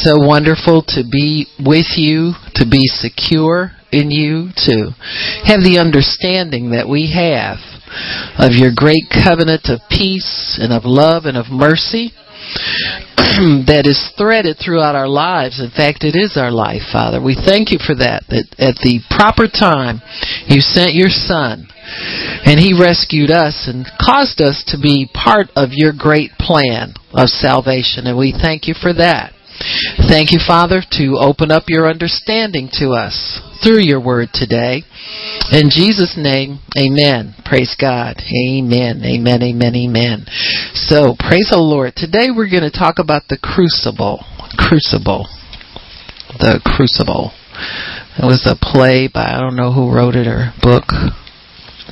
So wonderful to be with you, to be secure in you, to have the understanding that we have of your great covenant of peace and of love and of mercy that is threaded throughout our lives. In fact, it is our life, Father. We thank you for that, that at the proper time you sent your Son and he rescued us and caused us to be part of your great plan of salvation. And we thank you for that. Thank you, Father, to open up your understanding to us through your word today. In Jesus' name, amen. Praise God. Amen. Amen. Amen. Amen. So, praise the Lord. Today we're going to talk about the crucible. Crucible. The crucible. It was a play by, I don't know who wrote it or book.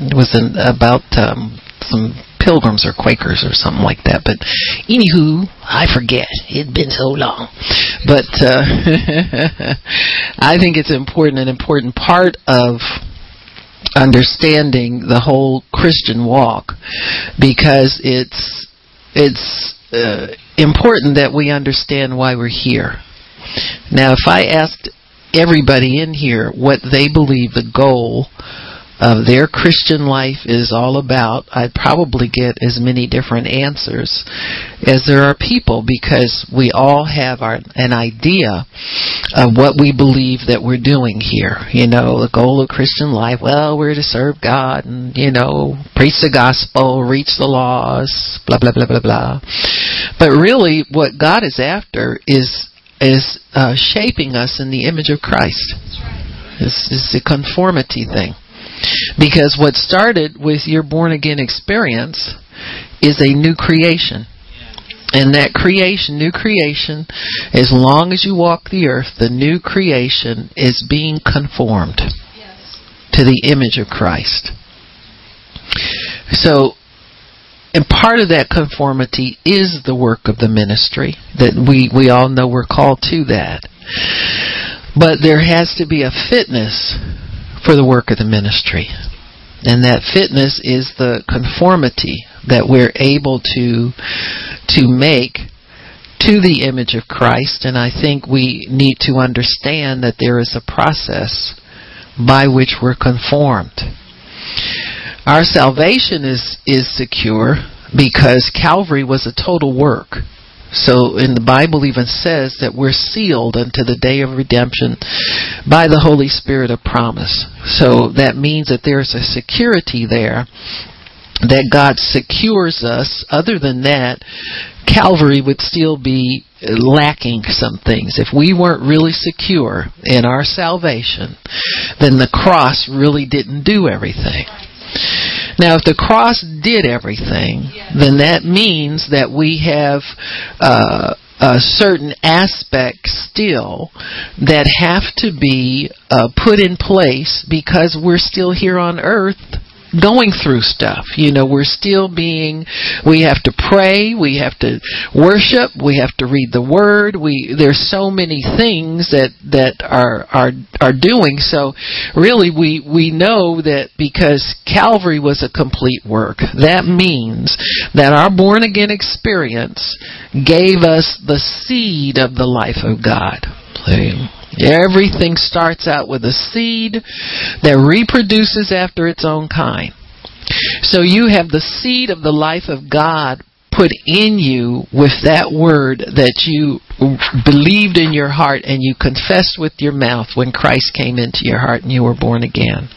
It was an, about um, some pilgrims or Quakers or something like that. But anywho, I forget. It's been so long. But uh, I think it's important, an important part of understanding the whole Christian walk because it's it's uh, important that we understand why we're here. Now, if I asked everybody in here what they believe the goal of their Christian life is all about, I'd probably get as many different answers as there are people because we all have our, an idea of what we believe that we're doing here. You know, the goal of Christian life, well, we're to serve God and, you know, preach the gospel, reach the laws, blah, blah, blah, blah, blah. But really, what God is after is is uh, shaping us in the image of Christ. It's, it's a conformity thing. Because what started with your born again experience is a new creation. And that creation, new creation, as long as you walk the earth, the new creation is being conformed yes. to the image of Christ. So, and part of that conformity is the work of the ministry that we, we all know we're called to that. But there has to be a fitness for the work of the ministry. And that fitness is the conformity that we're able to to make to the image of Christ and I think we need to understand that there is a process by which we're conformed. Our salvation is is secure because Calvary was a total work. So, in the Bible even says that we're sealed unto the day of redemption by the Holy Spirit of promise. So that means that there's a security there that God secures us. Other than that, Calvary would still be uh, lacking some things. If we weren't really secure in our salvation, then the cross really didn't do everything. Now, if the cross did everything, then that means that we have uh, a certain aspects still that have to be uh, put in place because we're still here on earth going through stuff. You know, we're still being, we have to pray, we have to worship, we have to read the word. We, there's so many things that, that are, are, are doing. So really we, we know that because Calvary was a complete work, that means that our born again experience gave us the seed of the life of God. Everything starts out with a seed that reproduces after its own kind. So you have the seed of the life of God put in you with that word that you believed in your heart and you confessed with your mouth when Christ came into your heart and you were born again.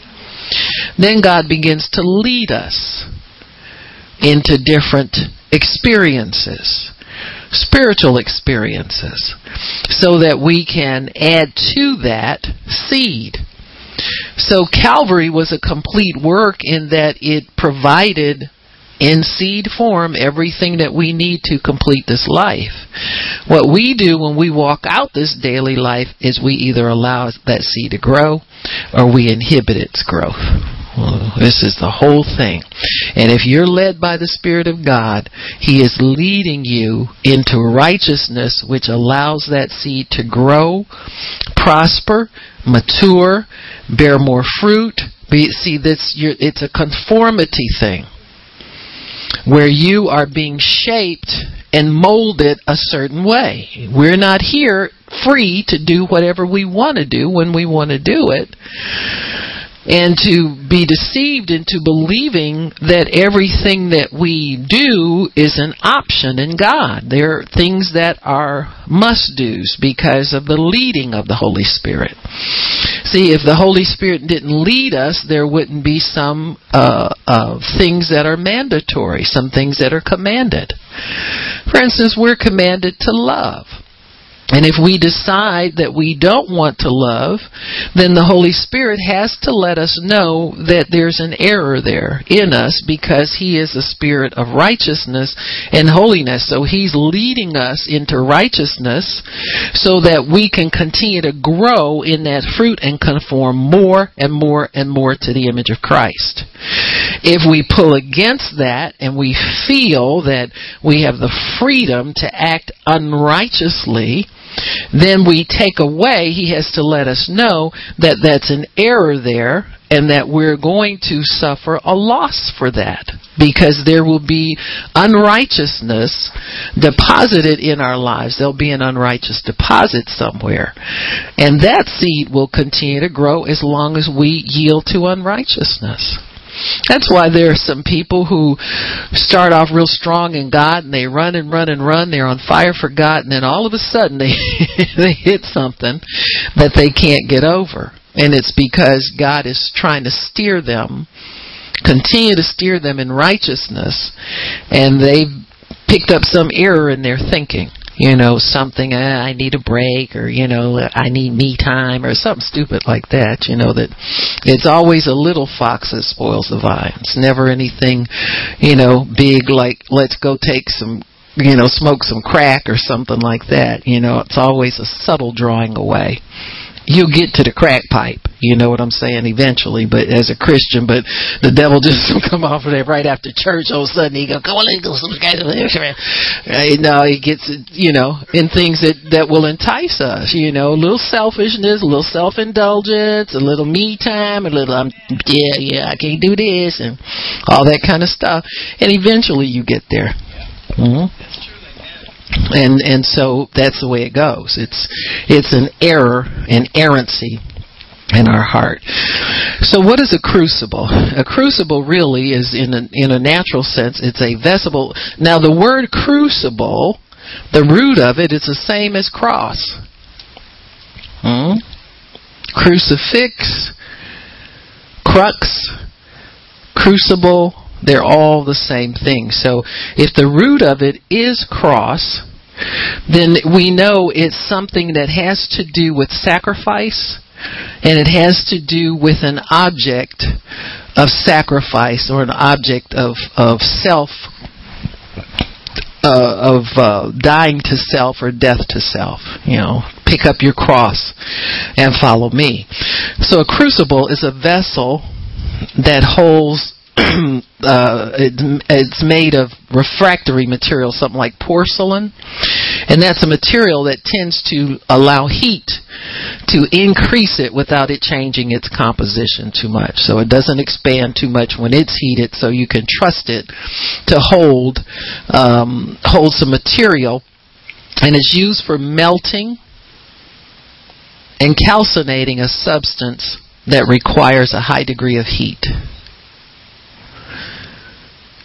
Then God begins to lead us into different experiences spiritual experiences so that we can add to that seed. So Calvary was a complete work in that it provided in seed form everything that we need to complete this life. What we do when we walk out this daily life is we either allow that seed to grow or we inhibit its growth. This is the whole thing. And if you're led by the Spirit of God, He is leading you into righteousness, which allows that seed to grow, prosper, mature, bear more fruit. See, this, it's a conformity thing where you are being shaped and molded a certain way. We're not here free to do whatever we want to do when we want to do it and to be deceived into believing that everything that we do is an option in God. There are things that are must do's because of the leading of the Holy Spirit. See, if the Holy Spirit didn't lead us, there wouldn't be some uh, uh, things that are mandatory, some things that are commanded. For instance, we're commanded to love. And if we decide that we don't want to love, then the Holy Spirit has to let us know that there's an error there in us because He is a spirit of righteousness and holiness. So He's leading us into righteousness so that we can continue to grow in that fruit and conform more and more and more to the image of Christ. If we pull against that and we feel that we have the freedom to act unrighteously, then we take away, he has to let us know that that's an error there and that we're going to suffer a loss for that because there will be unrighteousness deposited in our lives. There'll be an unrighteous deposit somewhere. And that seed will continue to grow as long as we yield to unrighteousness. That's why there are some people who start off real strong in God and they run and run and run. They're on fire for God, and then all of a sudden they they hit something that they can't get over, and it's because God is trying to steer them, continue to steer them in righteousness, and they've picked up some error in their thinking you know, something, uh, I need a break or, you know, I need me time or something stupid like that, you know, that it's always a little fox that spoils the vine. It's never anything, you know, big like, let's go take some you know, smoke some crack or something like that. You know, it's always a subtle drawing away you get to the crack pipe. You know what I'm saying? Eventually, but as a Christian, but the devil just come off of there right after church. All of a sudden, he go, "Come on, let's go some guys over there." Right? No, he gets you know in things that that will entice us. You know, a little selfishness, a little self indulgence, a little me time, a little I'm yeah yeah I can't do this and all that kind of stuff. And eventually, you get there. Mm-hmm and and so that's the way it goes. It's it's an error, an errancy in our heart. So what is a crucible? A crucible really is in a, in a natural sense, it's a vessel. Now the word crucible, the root of it is the same as cross. Hmm? Crucifix, crux, crucible, they're all the same thing. So if the root of it is cross, then we know it's something that has to do with sacrifice and it has to do with an object of sacrifice or an object of, of self uh, of uh, dying to self or death to self. You know, pick up your cross and follow me. So a crucible is a vessel that holds uh, it, it's made of refractory material, something like porcelain, and that's a material that tends to allow heat to increase it without it changing its composition too much. So it doesn't expand too much when it's heated, so you can trust it to hold um, hold some material, and it's used for melting and calcinating a substance that requires a high degree of heat.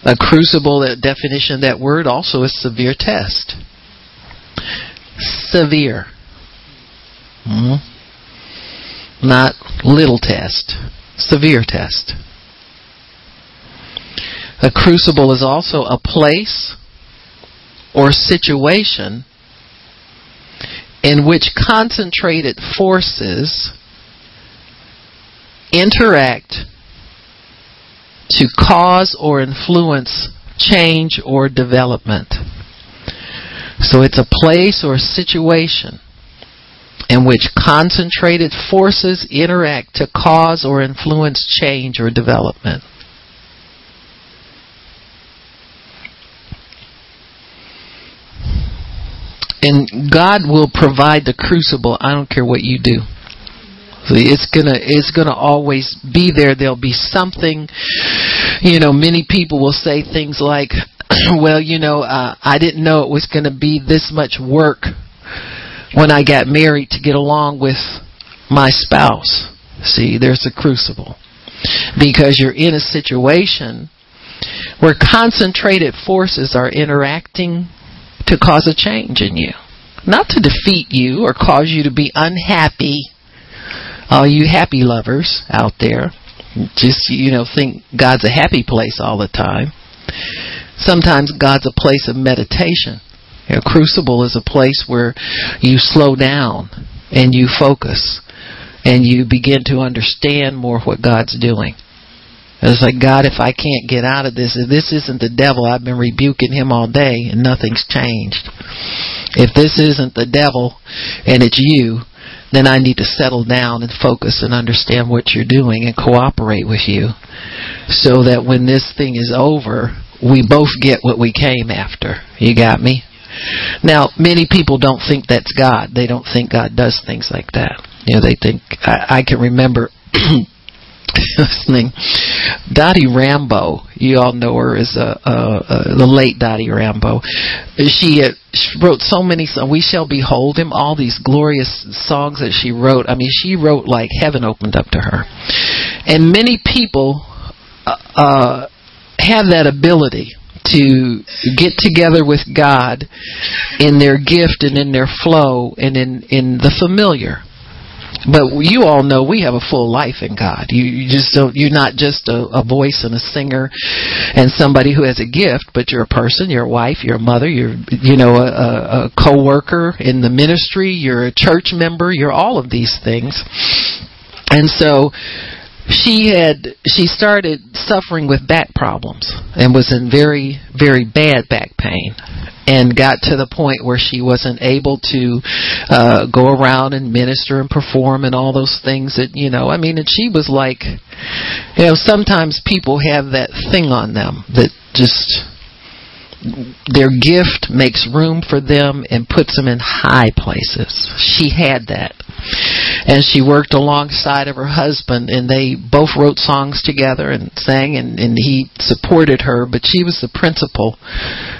A crucible, the definition that word also is severe test. Severe. Mm-hmm. Not little test. Severe test. A crucible is also a place or situation in which concentrated forces interact to cause or influence change or development. So it's a place or situation in which concentrated forces interact to cause or influence change or development. And God will provide the crucible. I don't care what you do. It's gonna it's gonna always be there. There'll be something. You know, many people will say things like, well, you know, uh, I didn't know it was to be this much work when I got married to get along with my spouse. See, there's a crucible. Because you're in a situation where concentrated forces are interacting to cause a change in you. Not to defeat you or cause you to be unhappy. All you happy lovers out there, just, you know, think God's a happy place all the time. Sometimes God's a place of meditation. A crucible is a place where you slow down and you focus and you begin to understand more what God's doing. It's like, God, if I can't get out of this, if this isn't the devil, I've been rebuking him all day and nothing's changed. If this isn't the devil and it's you, then I need to settle down and focus and understand what you're doing and cooperate with you so that when this thing is over, we both get what we came after. You got me? Now, many people don't think that's God. They don't think God does things like that. You know, they think, I, I can remember listening. Dottie Rambo, you all know her as a, a, a the late Dottie Rambo. She, uh, she wrote so many songs. We shall behold him. All these glorious songs that she wrote. I mean, she wrote like heaven opened up to her. And many people uh, uh, have that ability to get together with God in their gift and in their flow and in in the familiar. But you all know we have a full life in God. You, you just don't. You're not just a, a voice and a singer, and somebody who has a gift. But you're a person. You're a wife. You're a mother. You're you know a, a a co-worker in the ministry. You're a church member. You're all of these things. And so she had she started suffering with back problems and was in very very bad back pain and got to the point where she wasn't able to uh go around and minister and perform and all those things that you know I mean and she was like you know sometimes people have that thing on them that just their gift makes room for them and puts them in high places. She had that. And she worked alongside of her husband and they both wrote songs together and sang and, and he supported her, but she was the principal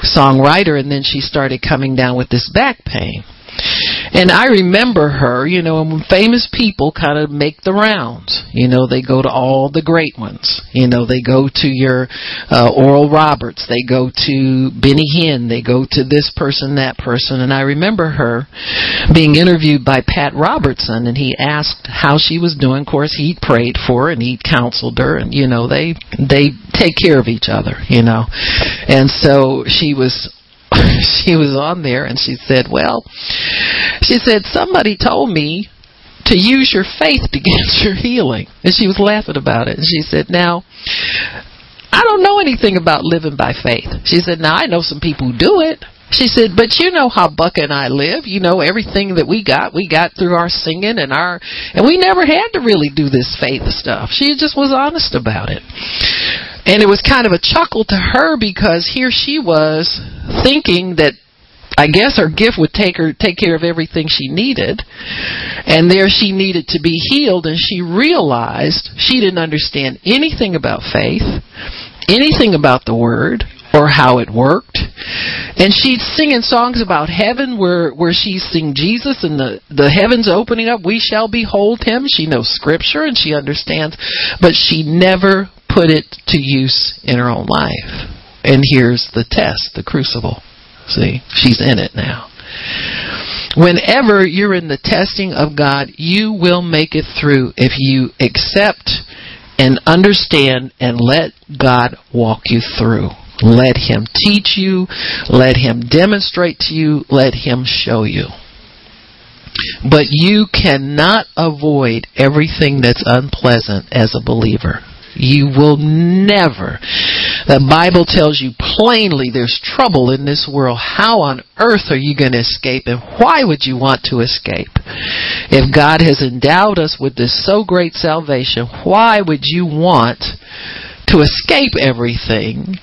songwriter and then she started coming down with this back pain. And I remember her, you know, when famous people kind of make the rounds. You know, they go to all the great ones. You know, they go to your uh, Oral Roberts, they go to Benny Hinn, they go to this person, that person. And I remember her being interviewed by Pat Robertson, and he asked how she was doing. Of course, he prayed for her and he counseled her, and you know, they they take care of each other. You know, and so she was she was on there and she said, Well, she said, somebody told me to use your faith to get your healing. And she was laughing about it. And she said, Now, I don't know anything about living by faith. She said, Now, I know some people who do it. She said, but you know how Buck and I live. You know, everything that we got, we got through our singing and our, and we never had to really do this faith stuff. She just was honest about it. And it was kind of a chuckle to her because here she was thinking that I guess her gift would take her take care of everything she needed. And there she needed to be healed and she realized she didn't understand anything about faith, anything about the word or how it worked. And she's singing songs about heaven where where she's sing Jesus and the the heavens opening up, we shall behold him. She knows scripture and she understands, but she never put it to use in her own life. And here's the test, the crucible. See, she's in it now. Whenever you're in the testing of God, you will make it through if you accept and understand and let God walk you through. Let Him teach you. Let Him demonstrate to you. Let Him show you. But you cannot avoid everything that's unpleasant as a believer. You will never. The Bible tells you plainly there's trouble in this world. How on earth are you going to escape and why would you want to escape? If God has endowed us with this so great salvation, why would you want to escape everything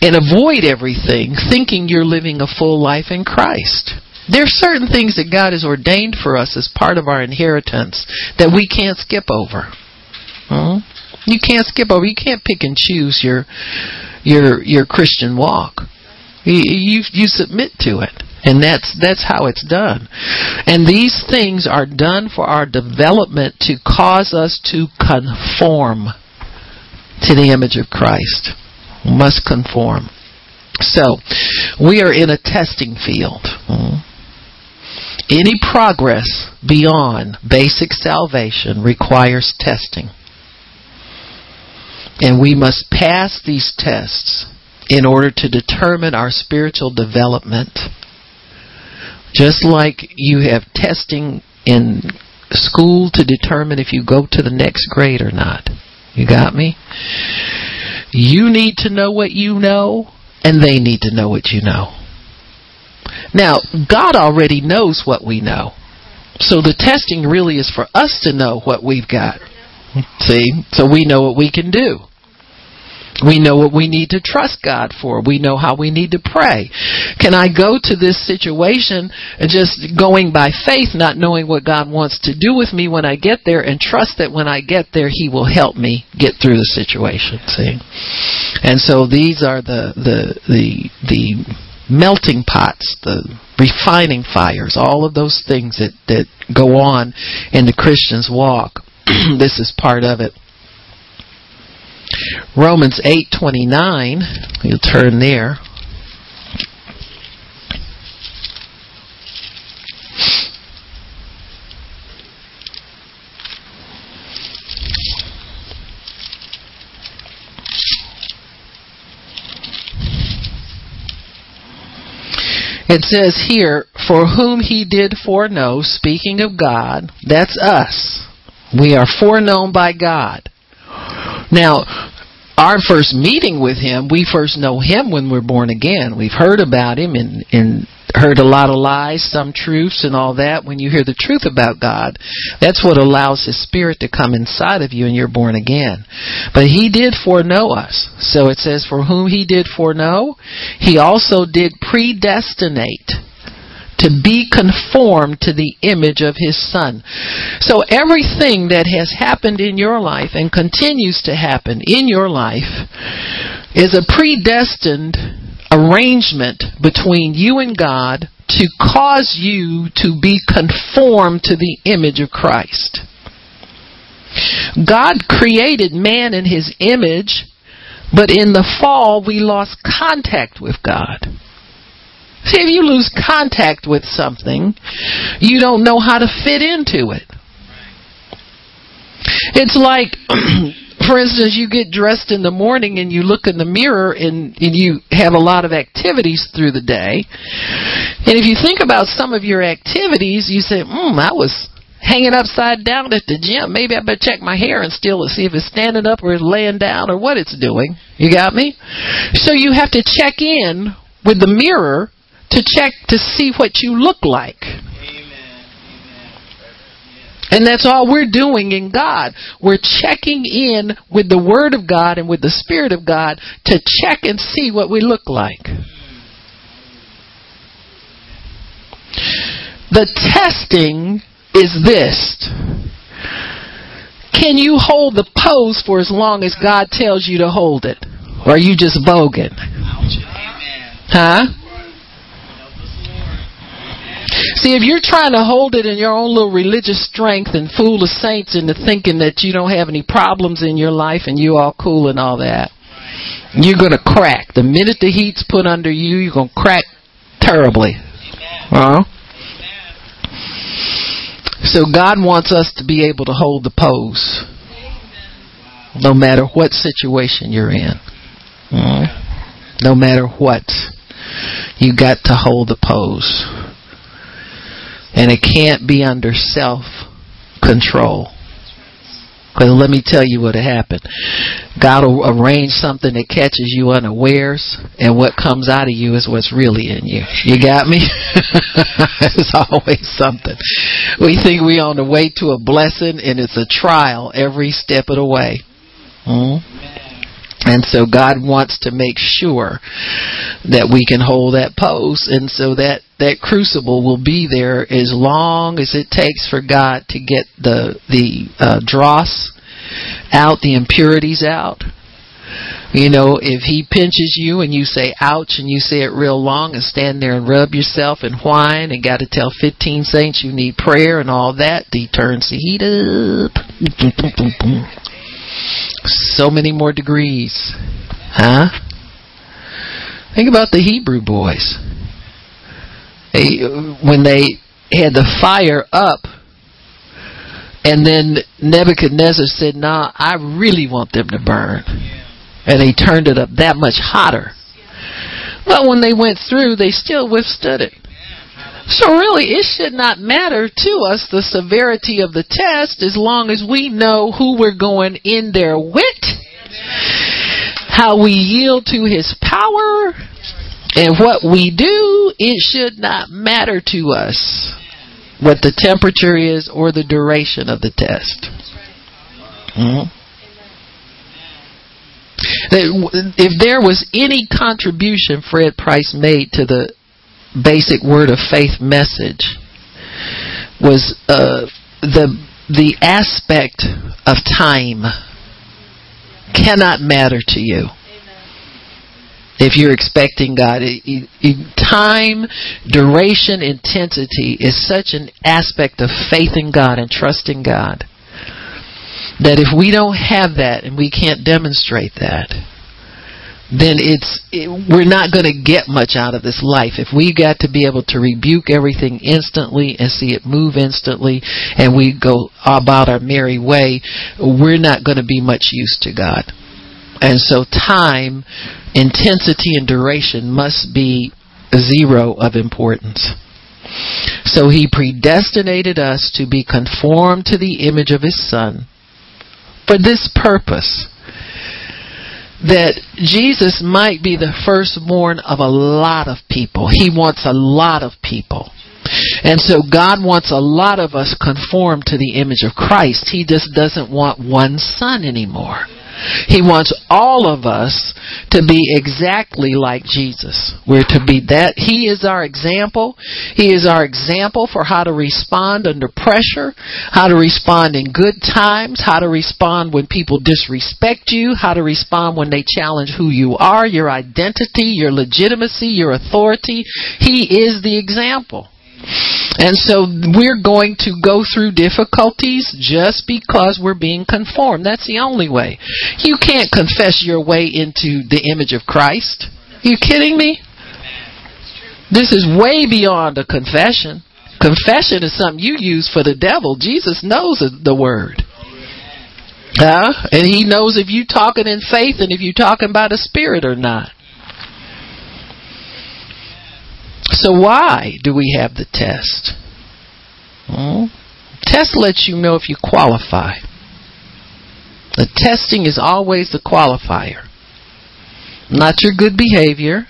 and avoid everything thinking you're living a full life in Christ? There are certain things that God has ordained for us as part of our inheritance that we can't skip over. Hmm? You can't skip over. You can't pick and choose your your your Christian walk. You you, you submit to it. And that's that's how it's done. And these things are done for our development to cause us to conform to the image of Christ. Must conform. So, we are in a testing field. Mm-hmm. Any progress beyond basic salvation requires testing. And we must pass these tests in order to determine our spiritual development. Just like you have testing in school to determine if you go to the next grade or not. You got me? You need to know what you know, and they need to know what you know. Now, God already knows what we know. So the testing really is for us to know what we've got. See? So we know what we can do. We know what we need to trust God for. We know how we need to pray. Can I go to this situation just going by faith, not knowing what God wants to do with me when I get there, and trust that when I get there, He will help me get through the situation? See, and so these are the the the the melting pots, the refining fires, all of those things that that go on in the Christian's walk. this is part of it. Romans 8:29, you'll turn there. It says here, for whom he did foreknow, speaking of God, that's us. We are foreknown by God. Now, our first meeting with him, we first know him when we're born again. We've heard about him and, and heard a lot of lies, some truths and all that. When you hear the truth about God, that's what allows his spirit to come inside of you and you're born again. But he did foreknow us. So it says, for whom he did foreknow, he also did predestinate to be conformed to the image of his son. So everything that has happened in your life and continues to happen in your life is a predestined arrangement between you and God to cause you to be conformed to the image of Christ. God created man in his image, but in the fall we lost contact with God. If you lose contact with something, you don't know how to fit into it. It's like, for instance, you get dressed in the morning and you look in the mirror and, and you have a lot of activities through the day. And if you think about some of your activities, you say, hmm, I was hanging upside down at the gym. Maybe I better check my hair and see if it's standing up or laying down or what it's doing. You got me? So you have to check in with the mirror to check to see what you look like. And that's all we're doing in God. We're checking in with the Word of God and with the Spirit of God to check and see what we look like. The testing is this. Can you hold the pose for as long as God tells you to hold it? Or are you just voguing? Huh? See, if you're trying to hold it in your own little religious strength and fool the saints into thinking that you don't have any problems in your life and you all cool and all that, you're going to crack. The minute the heat's put under you, you're going to crack terribly. Huh? So God wants us to be able to hold the pose no matter what situation you're in. Mm-hmm. No matter what. You got to hold the pose. And it can't be under self control. Because let me tell you what happened. God will arrange something that catches you unawares, and what comes out of you is what's really in you. You got me? it's always something. We think we're on the way to a blessing, and it's a trial every step of the way. Hmm? And so God wants to make sure that we can hold that pose and so that that crucible will be there as long as it takes for God to get the the uh, dross out, the impurities out. You know, if he pinches you and you say ouch and you say it real long and stand there and rub yourself and whine and got to tell 15 saints you need prayer and all that, he turns the heat up. So many more degrees. Huh? Think about the Hebrew boys. They, when they had the fire up, and then Nebuchadnezzar said, Nah, I really want them to burn and they turned it up that much hotter. But when they went through, they still withstood it. So really, it should not matter to us the severity of the test as long as we know who we're going in there with, how we yield to His power, and what we do. It should not matter to us what the temperature is or the duration of the test. Mm-hmm if there was any contribution Fred Price made to the basic word of faith message was uh, the the aspect of time cannot matter to you if you're expecting God. time, duration, intensity is such an aspect of faith in God and trusting God that if we don't have that and we can't demonstrate that, then it's it, we're not going to get much out of this life. If we got to be able to rebuke everything instantly and see it move instantly, and we go about our merry way, we're not going to be much use to God. And so, time, intensity, and duration must be zero of importance. So he predestinated us to be conformed to the image of his son for this purpose that Jesus might be the firstborn of a lot of people. He wants a lot of people. And so God wants a lot of us conformed to the image of Christ. He just doesn't want one son anymore. He wants all of us to be exactly like Jesus. We're to be that. He is our example. He is our example for how to respond under pressure, how to respond in good times, how to respond when people disrespect you, how to respond when they challenge who you are, your identity, your legitimacy, your authority. He is the example. And so we're going to go through difficulties just because we're being conformed. That's the only way. You can't confess your way into the image of Christ. Are you kidding me? This is way beyond a confession. Confession is something you use for the devil. Jesus knows the word. Huh? And he knows if you're talking in faith and if you're talking by the Spirit or not. So why do we have the test? Well, test lets you know if you qualify. The testing is always the qualifier. Not your good behavior.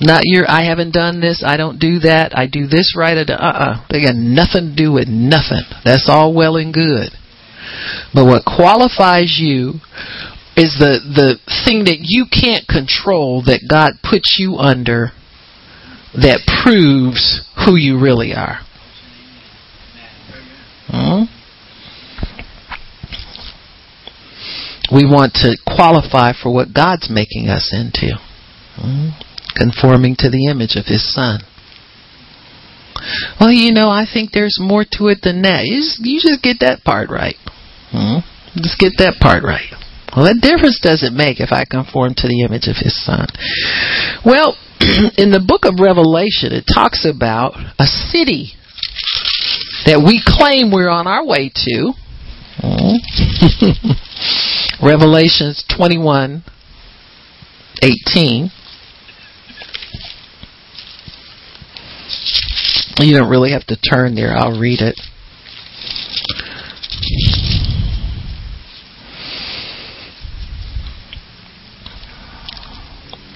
Not your I haven't done this, I don't do that, I do this right. Uh uh. They got nothing to do with nothing. That's all well and good. But what qualifies you is the the thing that you can't control that God puts you under that proves who you really are. Hmm? We want to qualify for what God's making us into, hmm? conforming to the image of His Son. Well, you know, I think there's more to it than that. You just, you just get that part right. Hmm? Just get that part right. What difference does it make if I conform to the image of His Son? Well, in the book of Revelation, it talks about a city that we claim we're on our way to. Revelations 21 18. You don't really have to turn there, I'll read it.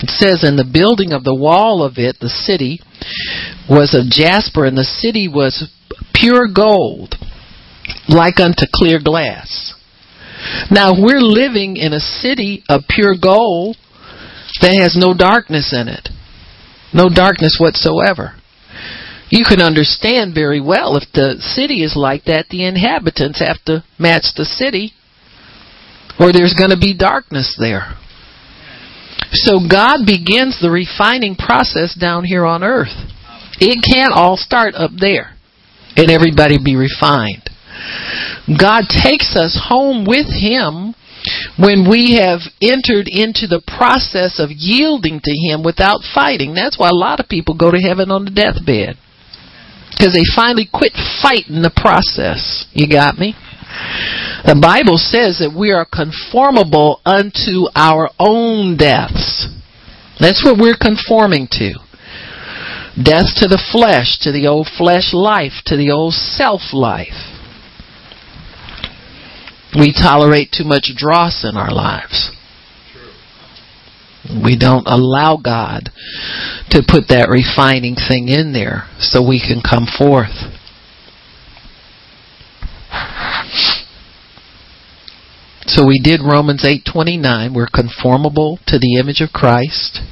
It says, in the building of the wall of it, the city, was of jasper, and the city was pure gold, like unto clear glass. Now, we're living in a city of pure gold that has no darkness in it. No darkness whatsoever. You can understand very well if the city is like that, the inhabitants have to match the city or there's going to be darkness there. So God begins the refining process down here on earth. It can't all start up there and everybody be refined. God takes us home with Him when we have entered into the process of yielding to Him without fighting. That's why a lot of people go to heaven on the deathbed. Because they finally quit fighting the process. You got me? The Bible says that we are conformable unto our own deaths. That's what we're conforming to. Death to the flesh, to the old flesh life, to the old self life. We tolerate too much dross in our lives. We don't allow God to put that refining thing in there so we can come forth. So we did Romans 8:29, we're conformable to the image of Christ.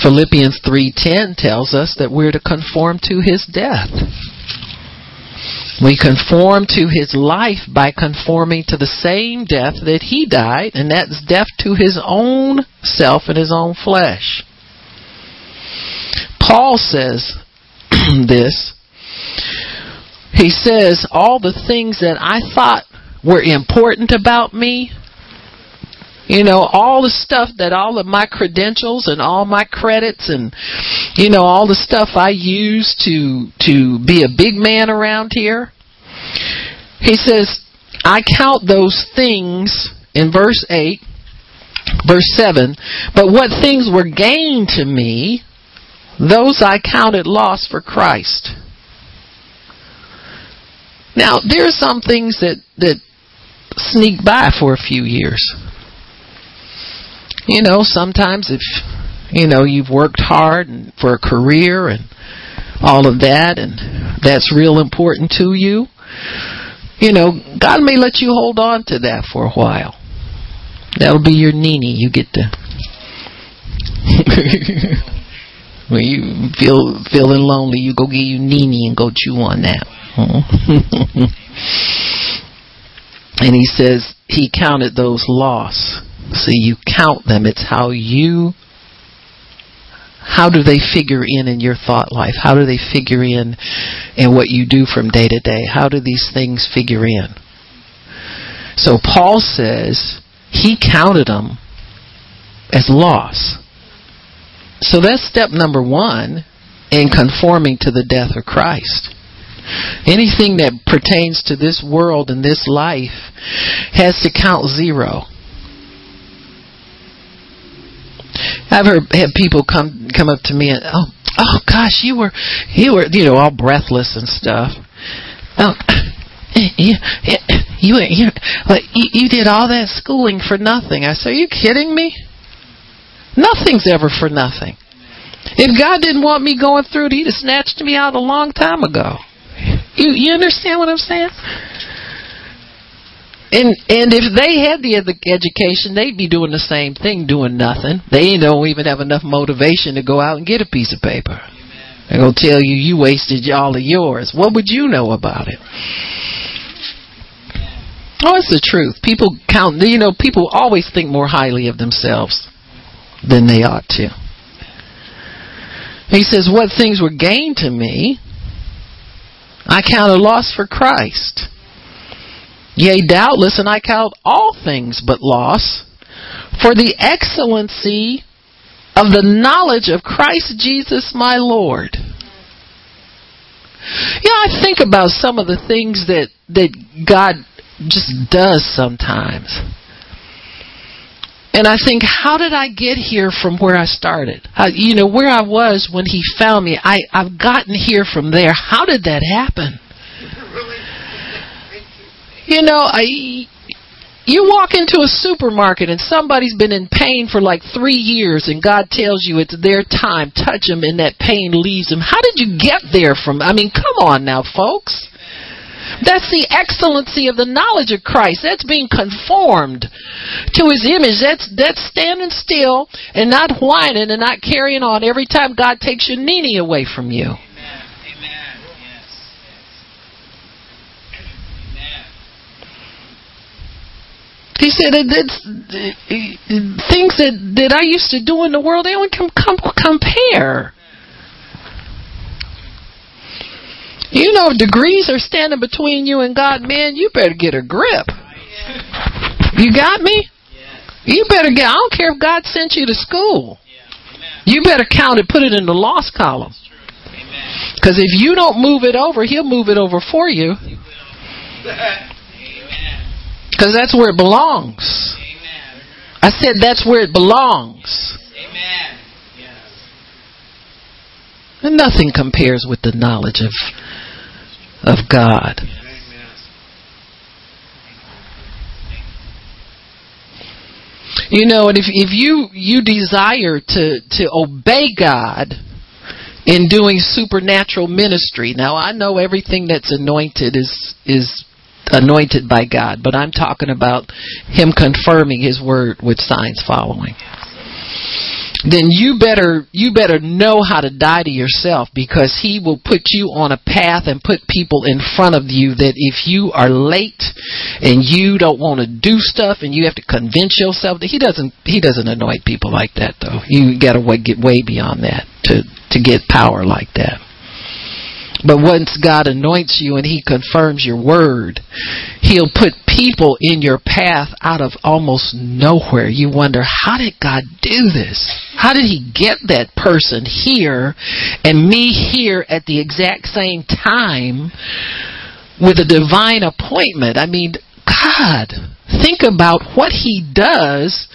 Philippians 3:10 tells us that we're to conform to his death. We conform to his life by conforming to the same death that he died, and that's death to his own self and his own flesh. Paul says this. He says, All the things that I thought were important about me, you know, all the stuff that all of my credentials and all my credits and you know, all the stuff I use to to be a big man around here. He says, I count those things in verse 8, verse 7, but what things were gained to me, those I counted loss for Christ. Now, there are some things that, that sneak by for a few years. You know, sometimes if you know you've worked hard and for a career and all of that and that's real important to you, you know, God may let you hold on to that for a while. That'll be your nini. You get to when you feel feeling lonely, you go get you nini and go chew on that. and he says he counted those loss. See, you count them. It's how you how do they figure in in your thought life? How do they figure in in what you do from day to day? How do these things figure in? So Paul says he counted them as loss. So that's step number one in conforming to the death of Christ. Anything that pertains to this world and this life has to count zero. I've heard had people come come up to me and oh oh gosh you were you were you know all breathless and stuff. Oh, eh, eh, eh, you you you, you, you did all that schooling for nothing. I said, are you kidding me? Nothing's ever for nothing. If God didn't want me going through it, He'd have snatched me out a long time ago. You you understand what I'm saying? And and if they had the education, they'd be doing the same thing, doing nothing. They don't even have enough motivation to go out and get a piece of paper. They're gonna tell you you wasted all of yours. What would you know about it? Oh, it's the truth. People count. You know, people always think more highly of themselves than they ought to. He says, "What things were gained to me, I count a loss for Christ." Yea, doubtless, and I count all things but loss, for the excellency of the knowledge of Christ Jesus my Lord. You know, I think about some of the things that, that God just does sometimes. And I think, how did I get here from where I started? I, you know, where I was when He found me, I, I've gotten here from there. How did that happen? You know, I you walk into a supermarket and somebody's been in pain for like three years and God tells you it's their time. Touch them and that pain leaves them. How did you get there from? I mean, come on now, folks. That's the excellency of the knowledge of Christ. That's being conformed to His image. That's that's standing still and not whining and not carrying on every time God takes your nini away from you. He said that it's, uh, things that, that I used to do in the world, they don't compare. You know, degrees are standing between you and God, man, you better get a grip. You got me? You better get, I don't care if God sent you to school. You better count it, put it in the lost column. Because if you don't move it over, He'll move it over for you. Because that's where it belongs. I said that's where it belongs. And nothing compares with the knowledge of of God. You know, and if if you you desire to to obey God in doing supernatural ministry. Now I know everything that's anointed is is anointed by God, but I'm talking about him confirming his word with signs following then you better you better know how to die to yourself because he will put you on a path and put people in front of you that if you are late and you don't want to do stuff and you have to convince yourself that he doesn't he doesn't anoint people like that though. You got to get way beyond that to to get power like that but once God anoints you and He confirms your word, He'll put people in your path out of almost nowhere. You wonder, how did God do this? How did He get that person here and me here at the exact same time with a divine appointment? I mean, God, think about what He does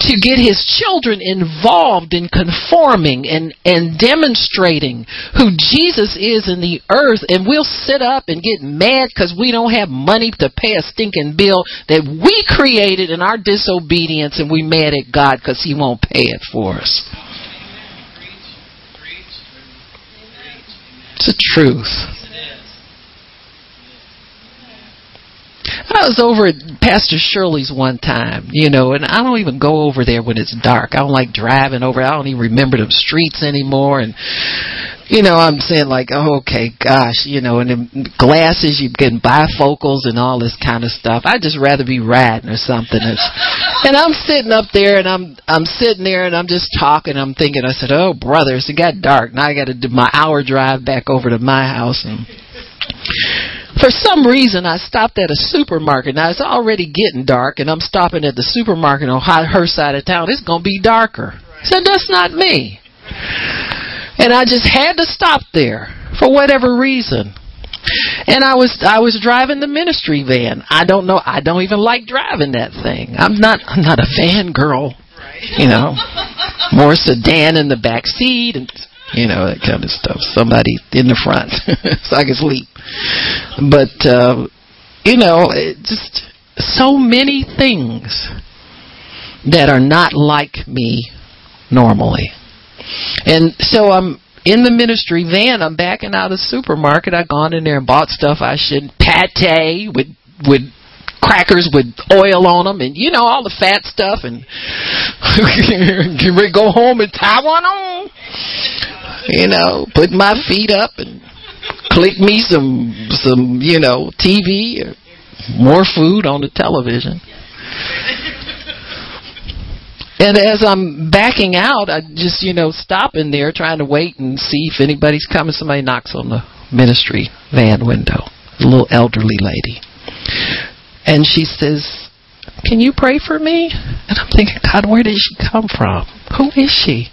to get his children involved in conforming and, and demonstrating who Jesus is in the earth. And we'll sit up and get mad because we don't have money to pay a stinking bill that we created in our disobedience and we're mad at God because he won't pay it for us. It's the truth. I was over at Pastor Shirley's one time, you know, and I don't even go over there when it's dark. I don't like driving over. I don't even remember the streets anymore. And, you know, I'm saying like, oh, okay, gosh, you know, and then glasses, you get bifocals and all this kind of stuff. I'd just rather be riding or something. and I'm sitting up there and I'm, I'm sitting there and I'm just talking. I'm thinking, I said, oh, brothers, it got dark. Now I got to do my hour drive back over to my house and, for some reason, I stopped at a supermarket. Now it's already getting dark, and I'm stopping at the supermarket on her side of town. It's going to be darker. So that's not me. And I just had to stop there for whatever reason. And I was I was driving the ministry van. I don't know. I don't even like driving that thing. I'm not I'm not a van girl. You know, more sedan in the back seat and you know that kind of stuff. Somebody in the front so I can sleep. But uh, you know, just so many things that are not like me normally. And so I'm in the ministry van. I'm backing out of the supermarket. I've gone in there and bought stuff I shouldn't. Pate with with crackers with oil on them, and you know all the fat stuff. And can we go home and tie one on? You know, put my feet up and click me some some you know TV or more food on the television. And as I'm backing out, I just, you know, stop in there trying to wait and see if anybody's coming. Somebody knocks on the ministry van window. A little elderly lady. And she says, Can you pray for me? And I'm thinking, God, where did she come from? Who is she?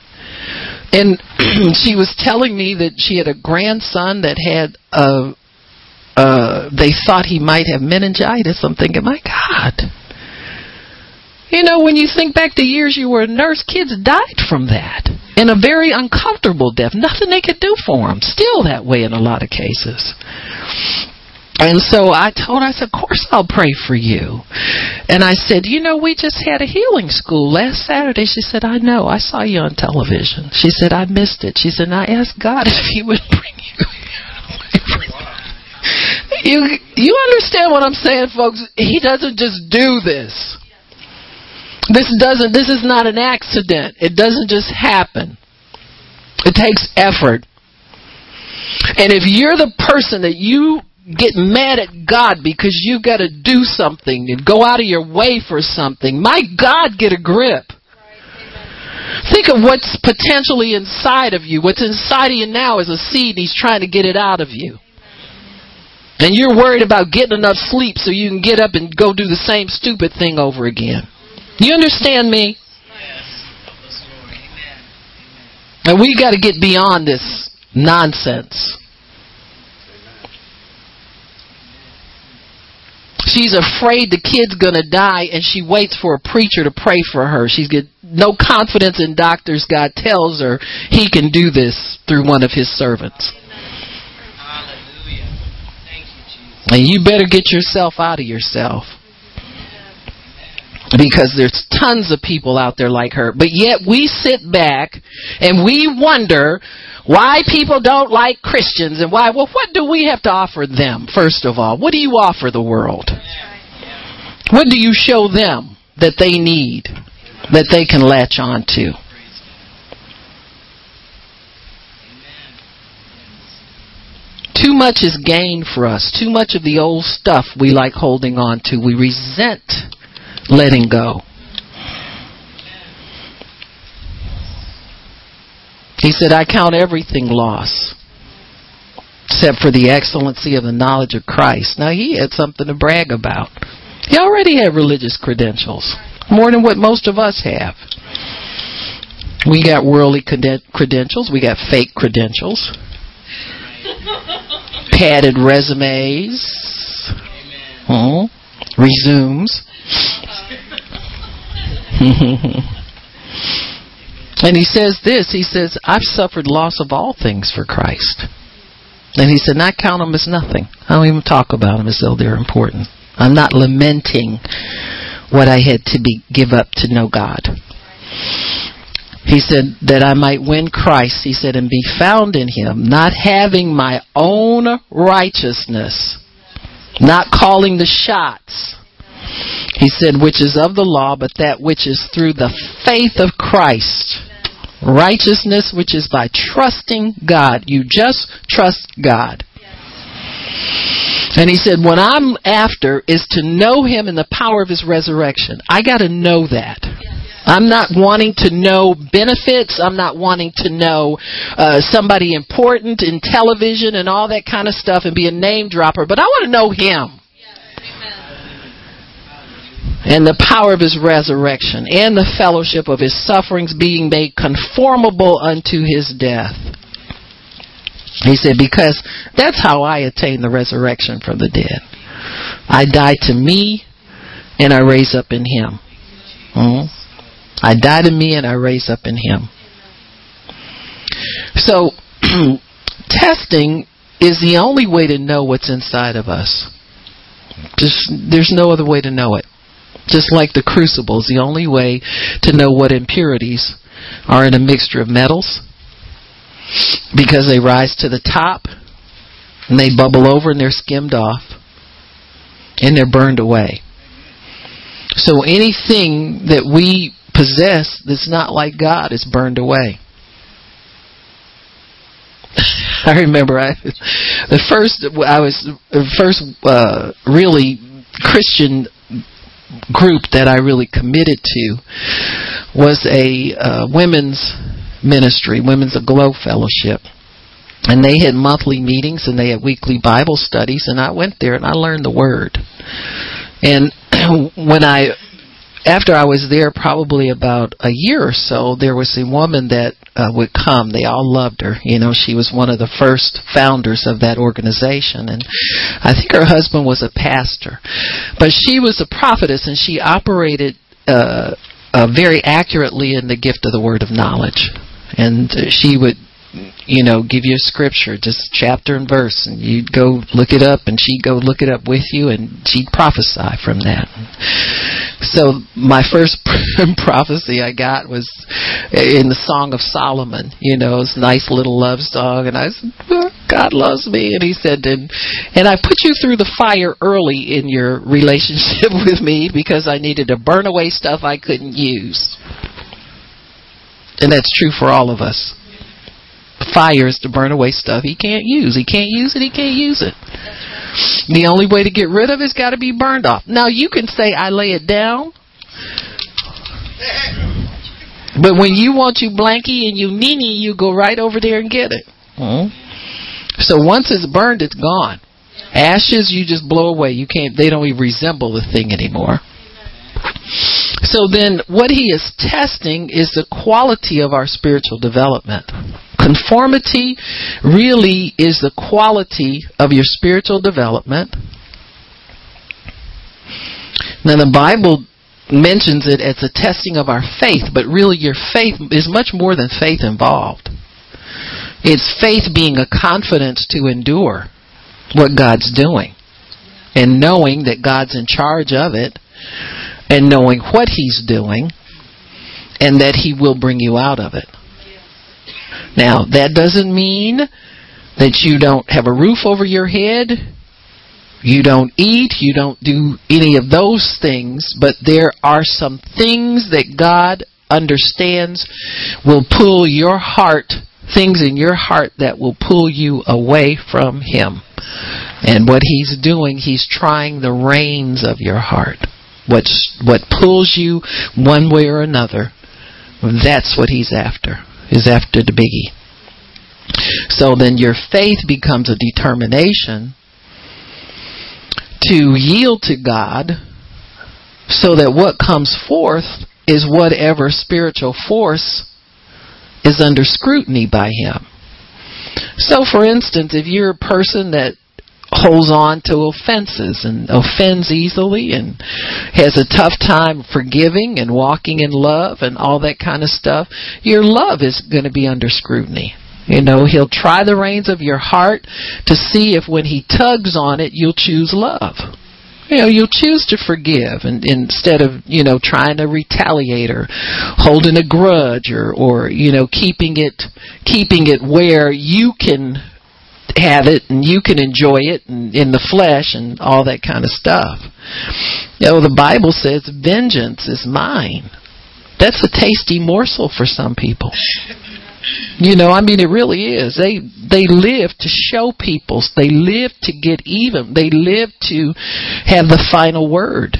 And she was telling me that she had a grandson that had a uh they thought he might have meningitis. I'm thinking, my God. You know, when you think back to years you were a nurse, kids died from that. In a very uncomfortable death. Nothing they could do for them. Still that way in a lot of cases. And so I told her, I said, of course I'll pray for you. And I said, you know, we just had a healing school last Saturday. She said, I know. I saw you on television. She said, I missed it. She said, I asked God if he would bring you. you you understand what I'm saying, folks? He doesn't just do this. This doesn't this is not an accident. It doesn't just happen. It takes effort. And if you're the person that you get mad at God because you've got to do something and go out of your way for something. My God, get a grip. Think of what's potentially inside of you. What's inside of you now is a seed. And He's trying to get it out of you. And you're worried about getting enough sleep so you can get up and go do the same stupid thing over again. You understand me? And we got to get beyond this nonsense. She's afraid the kid's going to die and she waits for a preacher to pray for her. She's got no confidence in doctors. God tells her he can do this through one of his servants. And you better get yourself out of yourself. Because there's tons of people out there like her. But yet we sit back and we wonder why people don't like Christians and why, well, what do we have to offer them, first of all? What do you offer the world? What do you show them that they need, that they can latch on to? Too much is gained for us. Too much of the old stuff we like holding on to. We resent letting go. He said, I count everything loss except for the excellency of the knowledge of Christ. Now, he had something to brag about. He already had religious credentials, more than what most of us have. We got worldly credentials, we got fake credentials, padded resumes, hmm, resumes. And he says this, he says, I've suffered loss of all things for Christ. And he said, and I count them as nothing. I don't even talk about them as though they're important. I'm not lamenting what I had to be, give up to know God. He said, that I might win Christ, he said, and be found in him, not having my own righteousness, not calling the shots. He said, which is of the law, but that which is through the faith of Christ Righteousness, which is by trusting God. You just trust God. And he said, what I'm after is to know him in the power of his resurrection. I got to know that. I'm not wanting to know benefits. I'm not wanting to know uh, somebody important in television and all that kind of stuff and be a name dropper, but I want to know him and the power of his resurrection and the fellowship of his sufferings being made conformable unto his death. He said, because that's how I attain the resurrection from the dead. I die to me and I raise up in him. Mm-hmm. I die to me and I raise up in him. So, testing is the only way to know what's inside of us. Just, there's no other way to know it. Just like the crucibles, the only way to know what impurities are in a mixture of metals because they rise to the top and they bubble over and they're skimmed off and they're burned away. So anything that we possess that's not like God is burned away. I remember I the first I was the first uh, really Christian group that I really committed to was a uh, women's ministry, Women's Aglow Fellowship. And they had monthly meetings and they had weekly Bible studies and I went there and I learned the word. And when I after I was there probably about a year or so, there was a woman that uh, would come. They all loved her. You know, she was one of the first founders of that organization. And I think her husband was a pastor. But she was a prophetess and she operated uh, uh, very accurately in the gift of the word of knowledge. And she would you know, give you a scripture, just chapter and verse, and you'd go look it up, and she'd go look it up with you, and she'd prophesy from that. So my first prophecy I got was in the Song of Solomon. You know, it's a nice little love song, and I said, "God loves me," and He said, "and and I put you through the fire early in your relationship with me because I needed to burn away stuff I couldn't use." And that's true for all of us fires to burn away stuff he can't use. He can't use it, he can't use it. The only way to get rid of it's got to be burned off. Now you can say I lay it down. But when you want you blankie and you nini, you go right over there and get it. Mm-hmm. So once it's burned, it's gone. Ashes you just blow away. You can't. They don't even resemble the thing anymore. So then, what he is testing is the quality of our spiritual development. Conformity really is the quality of your spiritual development. Now, the Bible mentions it as a testing of our faith, but really, your faith is much more than faith involved. It's faith being a confidence to endure what God's doing and knowing that God's in charge of it and knowing what He's doing and that He will bring you out of it. Now, that doesn't mean that you don't have a roof over your head, you don't eat, you don't do any of those things, but there are some things that God understands will pull your heart, things in your heart that will pull you away from Him. And what He's doing, He's trying the reins of your heart. What's, what pulls you one way or another, that's what He's after, is after the biggie. So then your faith becomes a determination to yield to God so that what comes forth is whatever spiritual force is under scrutiny by Him. So, for instance, if you're a person that holds on to offenses and offends easily and has a tough time forgiving and walking in love and all that kind of stuff, your love is going to be under scrutiny. You know, he'll try the reins of your heart to see if when he tugs on it, you'll choose love. You know, you'll choose to forgive and instead of, you know, trying to retaliate or holding a grudge or, or, you know, keeping it, keeping it where you can have it and you can enjoy it and, in the flesh and all that kind of stuff. You know, the Bible says vengeance is mine. That's a tasty morsel for some people. You know, I mean, it really is. They they live to show people. They live to get even. They live to have the final word.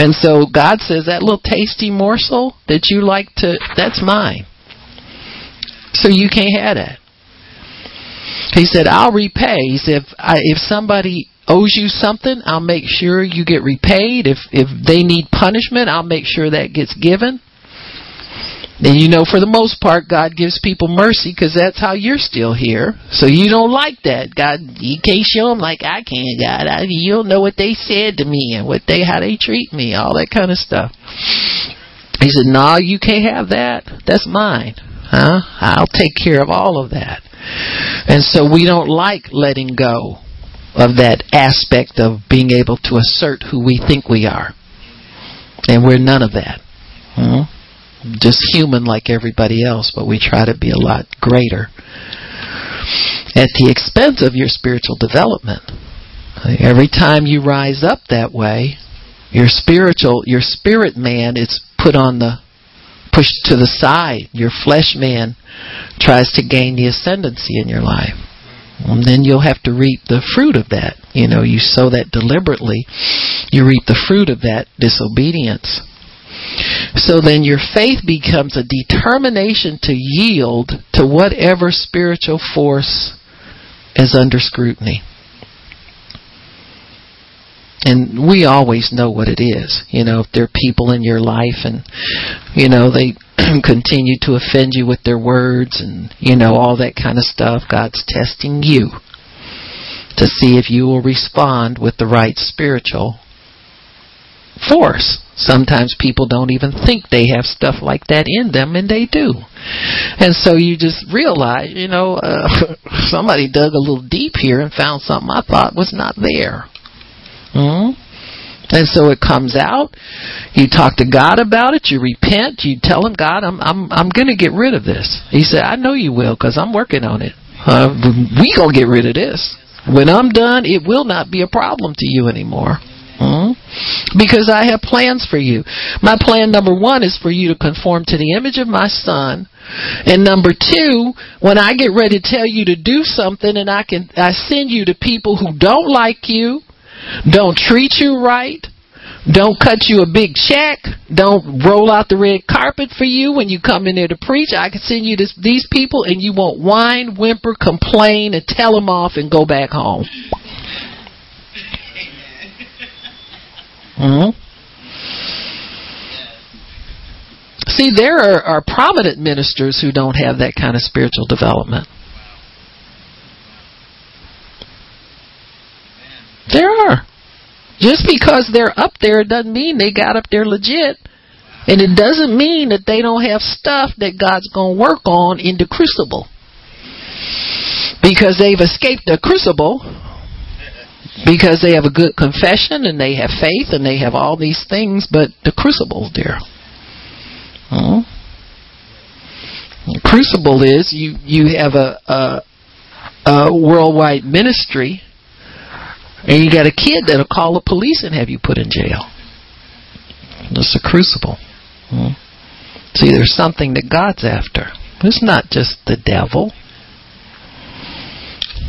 And so God says that little tasty morsel that you like to, that's mine. So you can't have that. He said, "I'll repay." He said, "If I, if somebody owes you something, I'll make sure you get repaid. If if they need punishment, I'll make sure that gets given." And you know, for the most part, God gives people mercy because that's how you're still here. So you don't like that. God, you can't show them like I can, God. I, you don't know what they said to me and what they, how they treat me, all that kind of stuff. He said, no, you can't have that. That's mine. Huh? I'll take care of all of that. And so we don't like letting go of that aspect of being able to assert who we think we are. And we're none of that. Hmm? just human like everybody else, but we try to be a lot greater at the expense of your spiritual development. Every time you rise up that way, your spiritual, your spirit man is put on the pushed to the side. Your flesh man tries to gain the ascendancy in your life. And then you'll have to reap the fruit of that. You know, you sow that deliberately, you reap the fruit of that disobedience. So then your faith becomes a determination to yield to whatever spiritual force is under scrutiny. And we always know what it is. You know, if there are people in your life and, you know, they continue to offend you with their words and, you know, all that kind of stuff, God's testing you to see if you will respond with the right spiritual force. Sometimes people don't even think they have stuff like that in them, and they do. And so you just realize, you know, uh, somebody dug a little deep here and found something I thought was not there. Hmm And so it comes out. You talk to God about it. You repent. You tell Him, God, I'm I'm I'm going to get rid of this. He said, I know you will because I'm working on it. Uh, we gonna get rid of this. When I'm done, it will not be a problem to you anymore. Hmm? Because I have plans for you. My plan number one is for you to conform to the image of my son. And number two, when I get ready to tell you to do something and I can, I send you to people who don't like you, don't treat you right, don't cut you a big check. Don't roll out the red carpet for you when you come in there to preach. I can send you this, these people and you won't whine, whimper, complain, and tell them off and go back home. Mm-hmm. See, there are, are prominent ministers who don't have that kind of spiritual development. There are. Just because they're up there doesn't mean they got up there legit. And it doesn't mean that they don't have stuff that God's going to work on in the crucible. Because they've escaped the crucible, because they have a good confession and they have faith and they have all these things, but the crucible's there. Hmm? The crucible is you you have a, a a worldwide ministry, and you got a kid that'll call the police and have you put in jail. It's a crucible. Hmm? See, there's something that God's after. It's not just the devil.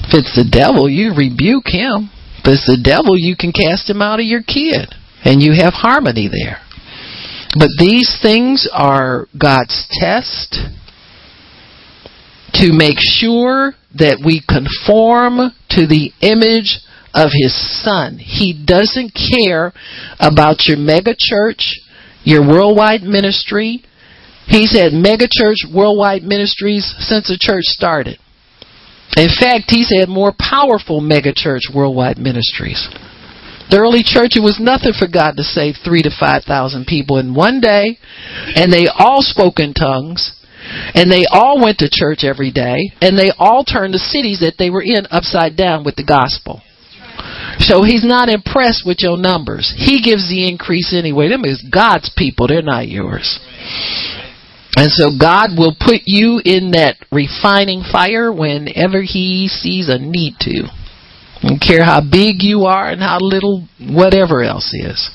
If it's the devil, you rebuke him. If it's the devil, you can cast him out of your kid. And you have harmony there. But these things are God's test to make sure that we conform to the image of His Son. He doesn't care about your mega church, your worldwide ministry. He's had mega church, worldwide ministries since the church started. In fact, he's had more powerful megachurch worldwide ministries. The early church, it was nothing for God to save three to five thousand people in one day, and they all spoke in tongues, and they all went to church every day, and they all turned the cities that they were in upside down with the gospel. So he's not impressed with your numbers. He gives the increase anyway. Them is God's people, they're not yours. And so God will put you in that refining fire whenever He sees a need to. Don't care how big you are and how little whatever else is.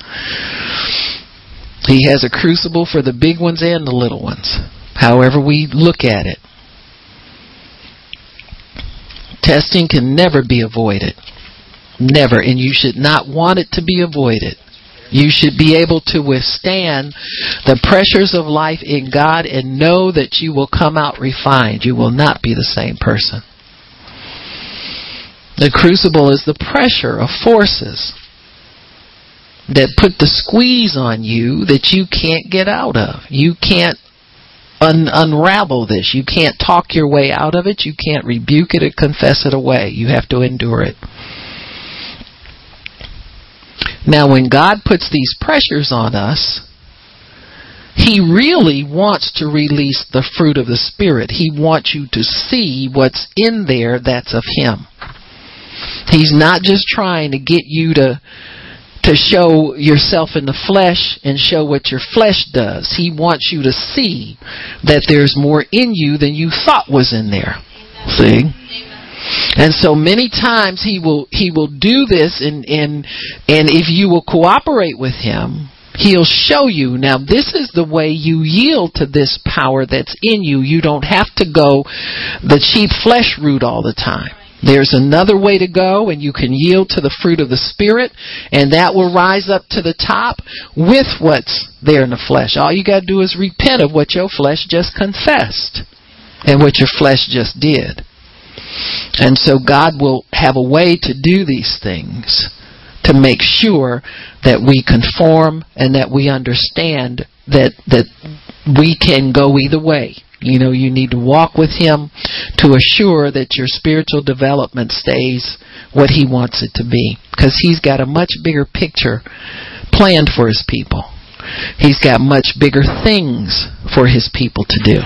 He has a crucible for the big ones and the little ones. However we look at it. Testing can never be avoided. Never. And you should not want it to be avoided. You should be able to withstand the pressures of life in God and know that you will come out refined. You will not be the same person. The crucible is the pressure of forces that put the squeeze on you that you can't get out of. You can't un- unravel this. You can't talk your way out of it. You can't rebuke it or confess it away. You have to endure it. Now, when God puts these pressures on us, He really wants to release the fruit of the Spirit. He wants you to see what's in there that's of Him. He's not just trying to get you to to show yourself in the flesh and show what your flesh does. He wants you to see that there's more in you than you thought was in there. See? And so many times he will he will do this and and and if you will cooperate with him, he'll show you now this is the way you yield to this power that's in you. You don't have to go the cheap flesh route all the time. There's another way to go, and you can yield to the fruit of the Spirit, and that will rise up to the top with what's there in the flesh. All you got to do is repent of what your flesh just confessed and what your flesh just did. And so God will have a way to do these things to make sure that we conform and that we understand that that we can go either way. You know, you need to walk with him to assure that your spiritual development stays what he wants it to be because he's got a much bigger picture planned for his people. He's got much bigger things for his people to do.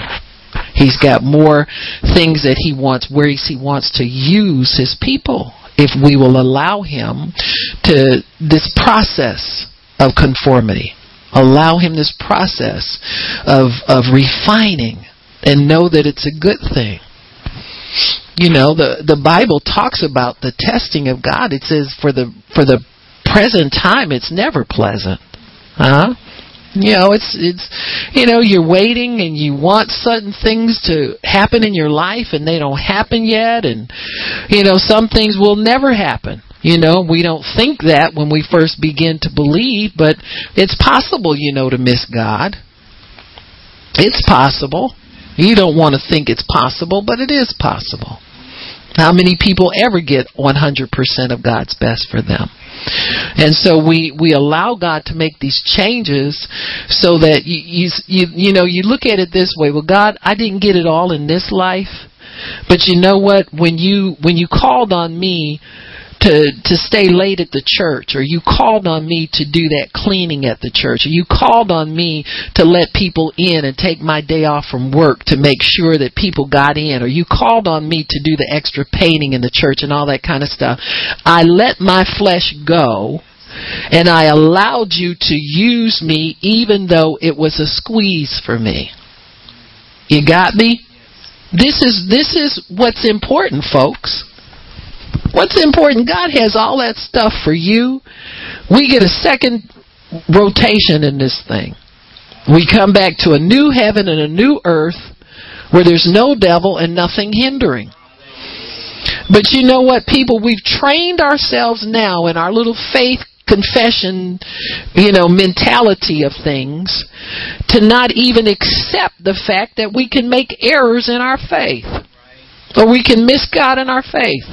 He's got more things that he wants, where he wants to use his people. If we will allow him to this process of conformity, allow him this process of of refining, and know that it's a good thing. You know, the the Bible talks about the testing of God. It says for the for the present time, it's never pleasant. Huh? You know, it's it's you know, you're waiting and you want certain things to happen in your life and they don't happen yet and you know, some things will never happen. You know, we don't think that when we first begin to believe, but it's possible, you know, to miss God. It's possible. You don't want to think it's possible, but it is possible. How many people ever get 100% of God's best for them? And so we, we allow God to make these changes so that you, you, you, you know, you look at it this way. Well, God, I didn't get it all in this life. But you know what? When you, when you called on me, to to stay late at the church or you called on me to do that cleaning at the church or you called on me to let people in and take my day off from work to make sure that people got in or you called on me to do the extra painting in the church and all that kind of stuff. I let my flesh go and i allowed you to use me even though it was a squeeze for me. You got me? This is this is what's important folks What's important? God has all that stuff for you. We get a second rotation in this thing. We come back to a new heaven and a new earth where there's no devil and nothing hindering. But you know what, people? We've trained ourselves now in our little faith confession, you know, mentality of things to not even accept the fact that we can make errors in our faith. Or we can miss God in our faith.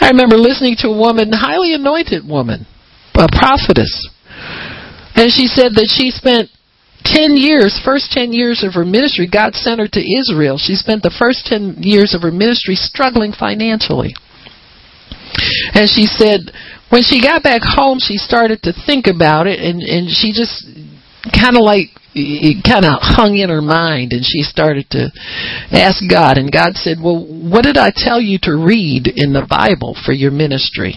I remember listening to a woman, highly anointed woman, a prophetess, and she said that she spent 10 years, first 10 years of her ministry, God sent her to Israel. She spent the first 10 years of her ministry struggling financially. And she said, when she got back home, she started to think about it, and, and she just kind of like it kind of hung in her mind and she started to ask God and God said, "Well, what did I tell you to read in the Bible for your ministry?"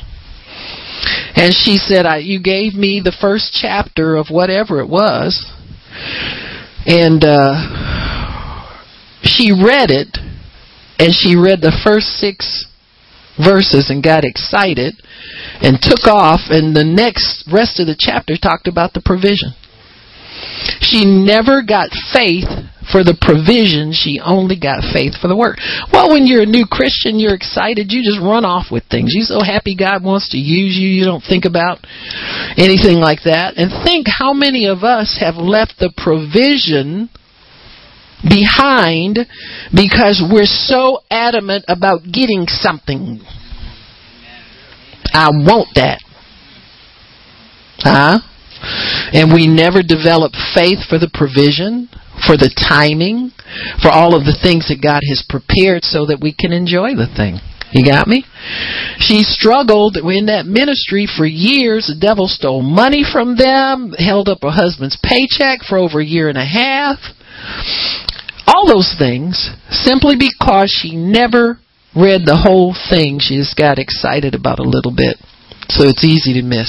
And she said, I, "You gave me the first chapter of whatever it was." And uh she read it and she read the first 6 verses and got excited and took off and the next rest of the chapter talked about the provision. She never got faith for the provision. She only got faith for the work. Well, when you're a new Christian, you're excited. You just run off with things. You're so happy God wants to use you. You don't think about anything like that. And think how many of us have left the provision behind because we're so adamant about getting something. I want that. Huh? And we never develop faith for the provision, for the timing, for all of the things that God has prepared so that we can enjoy the thing. You got me? She struggled in that ministry for years. The devil stole money from them, held up her husband's paycheck for over a year and a half. All those things simply because she never read the whole thing. She just got excited about a little bit. So it's easy to miss.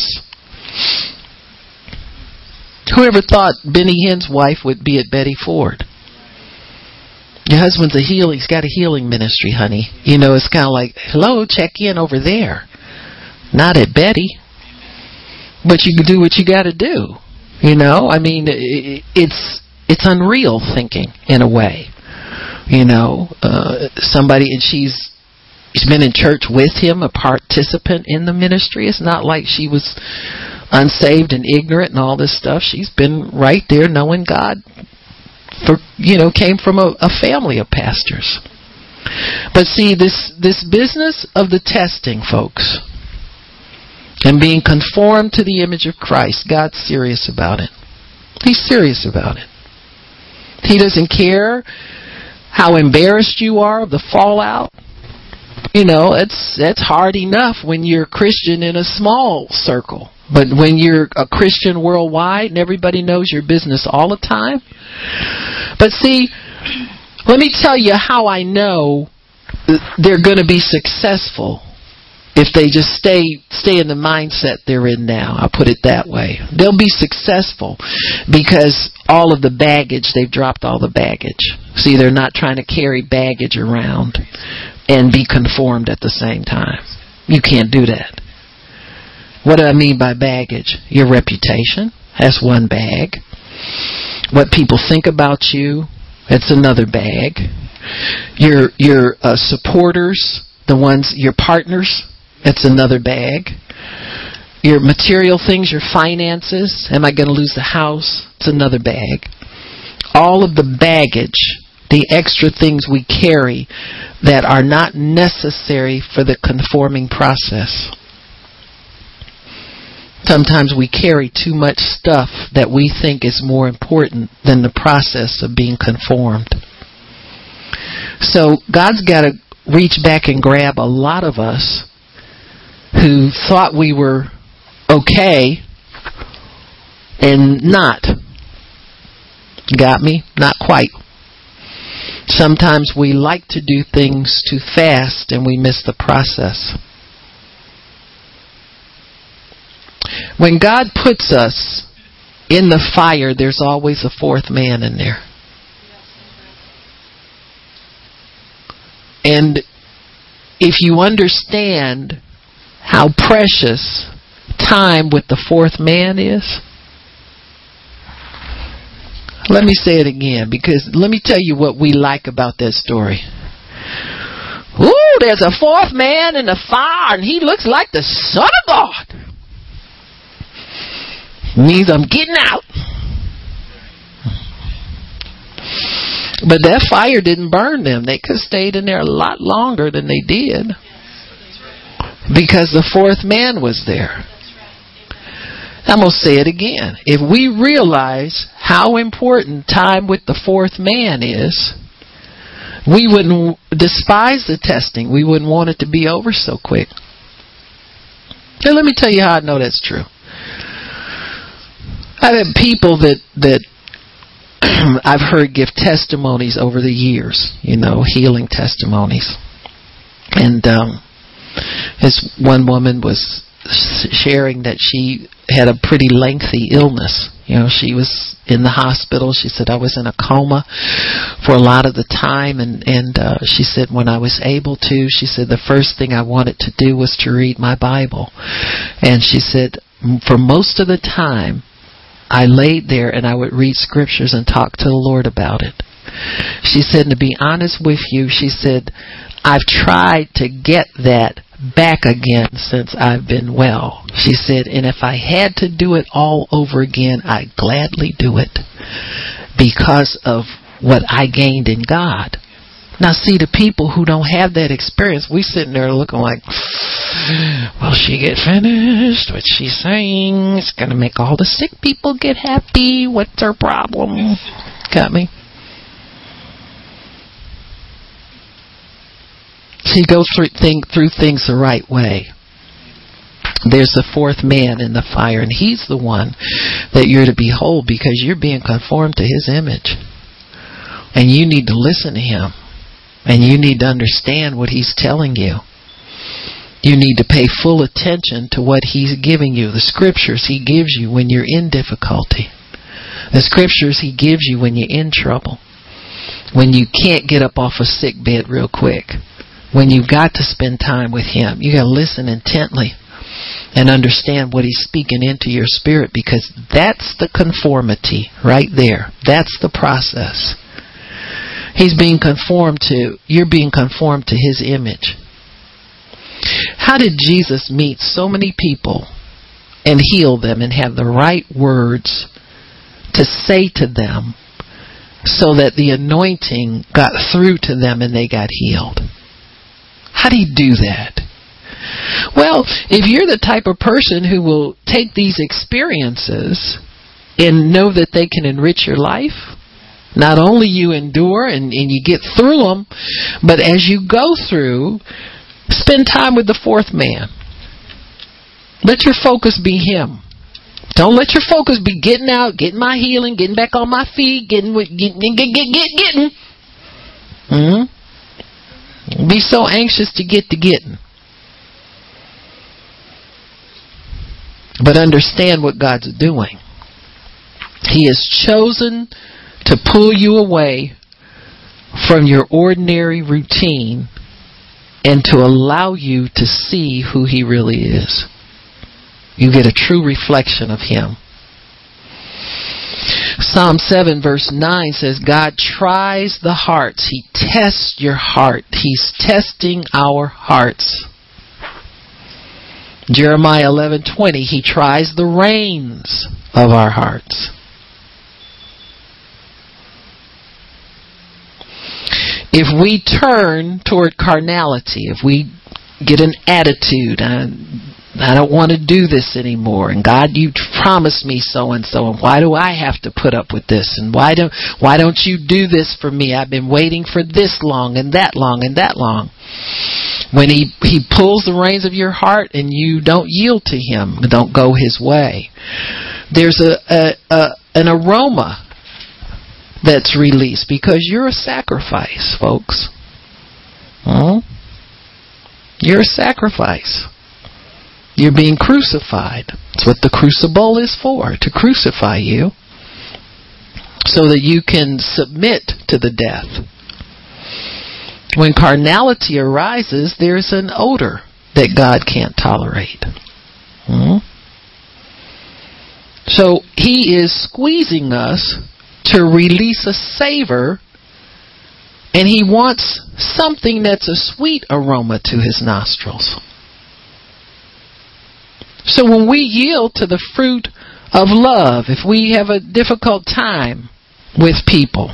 Whoever thought Benny Hinn's wife would be at Betty Ford? Your husband's a healing. He's got a healing ministry, honey. You know, it's kind of like, hello, check in over there, not at Betty. But you can do what you got to do. You know, I mean, it's it's unreal thinking in a way. You know, uh, somebody and she's she's been in church with him, a participant in the ministry. It's not like she was unsaved and ignorant and all this stuff. She's been right there knowing God for you know, came from a, a family of pastors. But see this this business of the testing, folks, and being conformed to the image of Christ, God's serious about it. He's serious about it. He doesn't care how embarrassed you are of the fallout. You know, it's it's hard enough when you're a Christian in a small circle. But when you're a Christian worldwide and everybody knows your business all the time. But see, let me tell you how I know they're going to be successful if they just stay stay in the mindset they're in now. I'll put it that way. They'll be successful because all of the baggage they've dropped all the baggage. See, they're not trying to carry baggage around and be conformed at the same time. You can't do that. What do I mean by baggage? Your reputation. That's one bag. What people think about you. That's another bag. Your your uh, supporters, the ones your partners. That's another bag. Your material things, your finances. Am I going to lose the house? It's another bag. All of the baggage, the extra things we carry that are not necessary for the conforming process. Sometimes we carry too much stuff that we think is more important than the process of being conformed. So God's got to reach back and grab a lot of us who thought we were okay and not. Got me? Not quite. Sometimes we like to do things too fast and we miss the process. When God puts us in the fire, there's always a fourth man in there. And if you understand how precious time with the fourth man is, let me say it again because let me tell you what we like about that story. Ooh, there's a fourth man in the fire and he looks like the Son of God means I'm getting out. But that fire didn't burn them. They could have stayed in there a lot longer than they did. Because the fourth man was there. I'm going to say it again. If we realize how important time with the fourth man is, we wouldn't despise the testing. We wouldn't want it to be over so quick. Now, let me tell you how I know that's true. I've had people that that I've heard give testimonies over the years, you know, healing testimonies. And um this one woman was sharing that she had a pretty lengthy illness. You know, she was in the hospital. She said I was in a coma for a lot of the time and and uh she said when I was able to, she said the first thing I wanted to do was to read my Bible. And she said for most of the time I laid there and I would read scriptures and talk to the Lord about it. She said, to be honest with you, she said, I've tried to get that back again since I've been well. She said, and if I had to do it all over again, I'd gladly do it because of what I gained in God. Now, see, the people who don't have that experience, we sitting there looking like, will she get finished? What she's saying is going to make all the sick people get happy. What's her problem? Got me? She goes through, think, through things the right way. There's the fourth man in the fire, and he's the one that you're to behold because you're being conformed to his image. And you need to listen to him and you need to understand what He's telling you. You need to pay full attention to what He's giving you, the scriptures He gives you when you're in difficulty, the scriptures He gives you when you're in trouble, when you can't get up off a sick bed real quick, when you've got to spend time with Him. You got to listen intently and understand what He's speaking into your spirit because that's the conformity right there. That's the process. He's being conformed to, you're being conformed to His image. How did Jesus meet so many people and heal them and have the right words to say to them so that the anointing got through to them and they got healed? How do you do that? Well, if you're the type of person who will take these experiences and know that they can enrich your life, not only you endure and, and you get through them, but as you go through, spend time with the fourth man. Let your focus be him. Don't let your focus be getting out, getting my healing, getting back on my feet, getting getting getting getting. getting. Mm-hmm. Be so anxious to get to getting. But understand what God's doing. He has chosen to pull you away from your ordinary routine and to allow you to see who He really is. You get a true reflection of Him. Psalm 7 verse 9 says, God tries the hearts. He tests your heart. He's testing our hearts. Jeremiah 11:20 he tries the reins of our hearts. If we turn toward carnality, if we get an attitude, I, I don't want to do this anymore, and God, you promised me so and so, and why do I have to put up with this? And why don't why don't you do this for me? I've been waiting for this long and that long and that long when he he pulls the reins of your heart and you don't yield to him, don't go his way. There's a, a, a an aroma that's released because you're a sacrifice, folks. Huh? You're a sacrifice. You're being crucified. That's what the crucible is for, to crucify you so that you can submit to the death when carnality arises, there's an odor that God can't tolerate. Hmm? So he is squeezing us to release a savor, and he wants something that's a sweet aroma to his nostrils. So when we yield to the fruit of love, if we have a difficult time with people,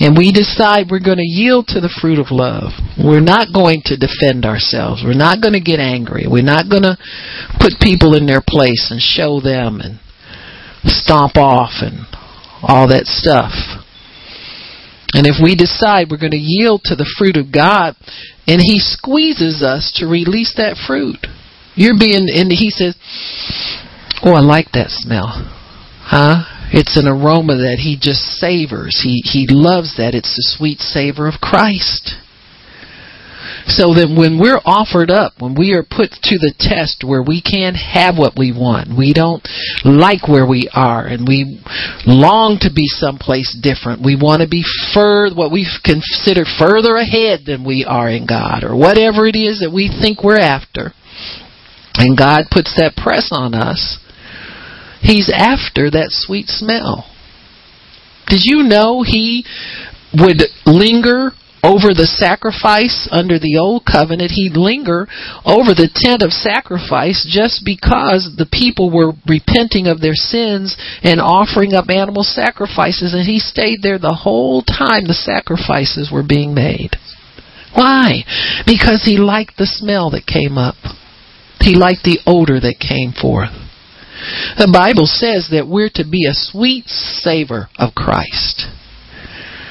and we decide we're going to yield to the fruit of love, we're not going to defend ourselves. We're not going to get angry. We're not going to put people in their place and show them and stomp off and all that stuff. And if we decide we're going to yield to the fruit of God, and He squeezes us to release that fruit, you're being, and He says, Oh, I like that smell. Huh? It's an aroma that he just savors. He he loves that. It's the sweet savor of Christ. So that when we're offered up, when we are put to the test where we can't have what we want, we don't like where we are, and we long to be someplace different. We want to be further, what we consider further ahead than we are in God, or whatever it is that we think we're after. And God puts that press on us He's after that sweet smell. Did you know he would linger over the sacrifice under the old covenant? He'd linger over the tent of sacrifice just because the people were repenting of their sins and offering up animal sacrifices, and he stayed there the whole time the sacrifices were being made. Why? Because he liked the smell that came up. He liked the odor that came forth. The Bible says that we're to be a sweet savor of Christ.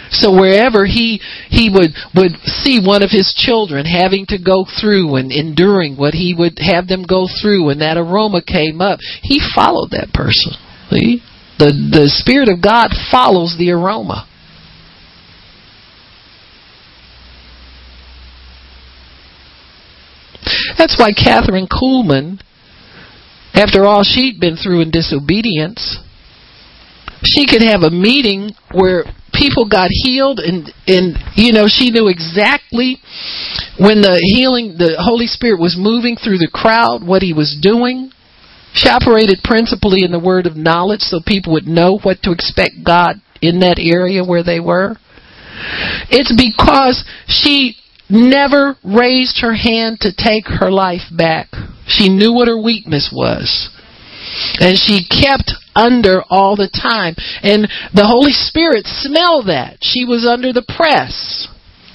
So wherever he he would would see one of his children having to go through and enduring what he would have them go through and that aroma came up, he followed that person. See? The the Spirit of God follows the aroma. That's why Kathryn Kuhlman after all she'd been through in disobedience, she could have a meeting where people got healed and and you know she knew exactly when the healing the holy spirit was moving through the crowd what he was doing. She operated principally in the word of knowledge so people would know what to expect god in that area where they were. It's because she never raised her hand to take her life back. She knew what her weakness was. And she kept under all the time. And the Holy Spirit smelled that. She was under the press.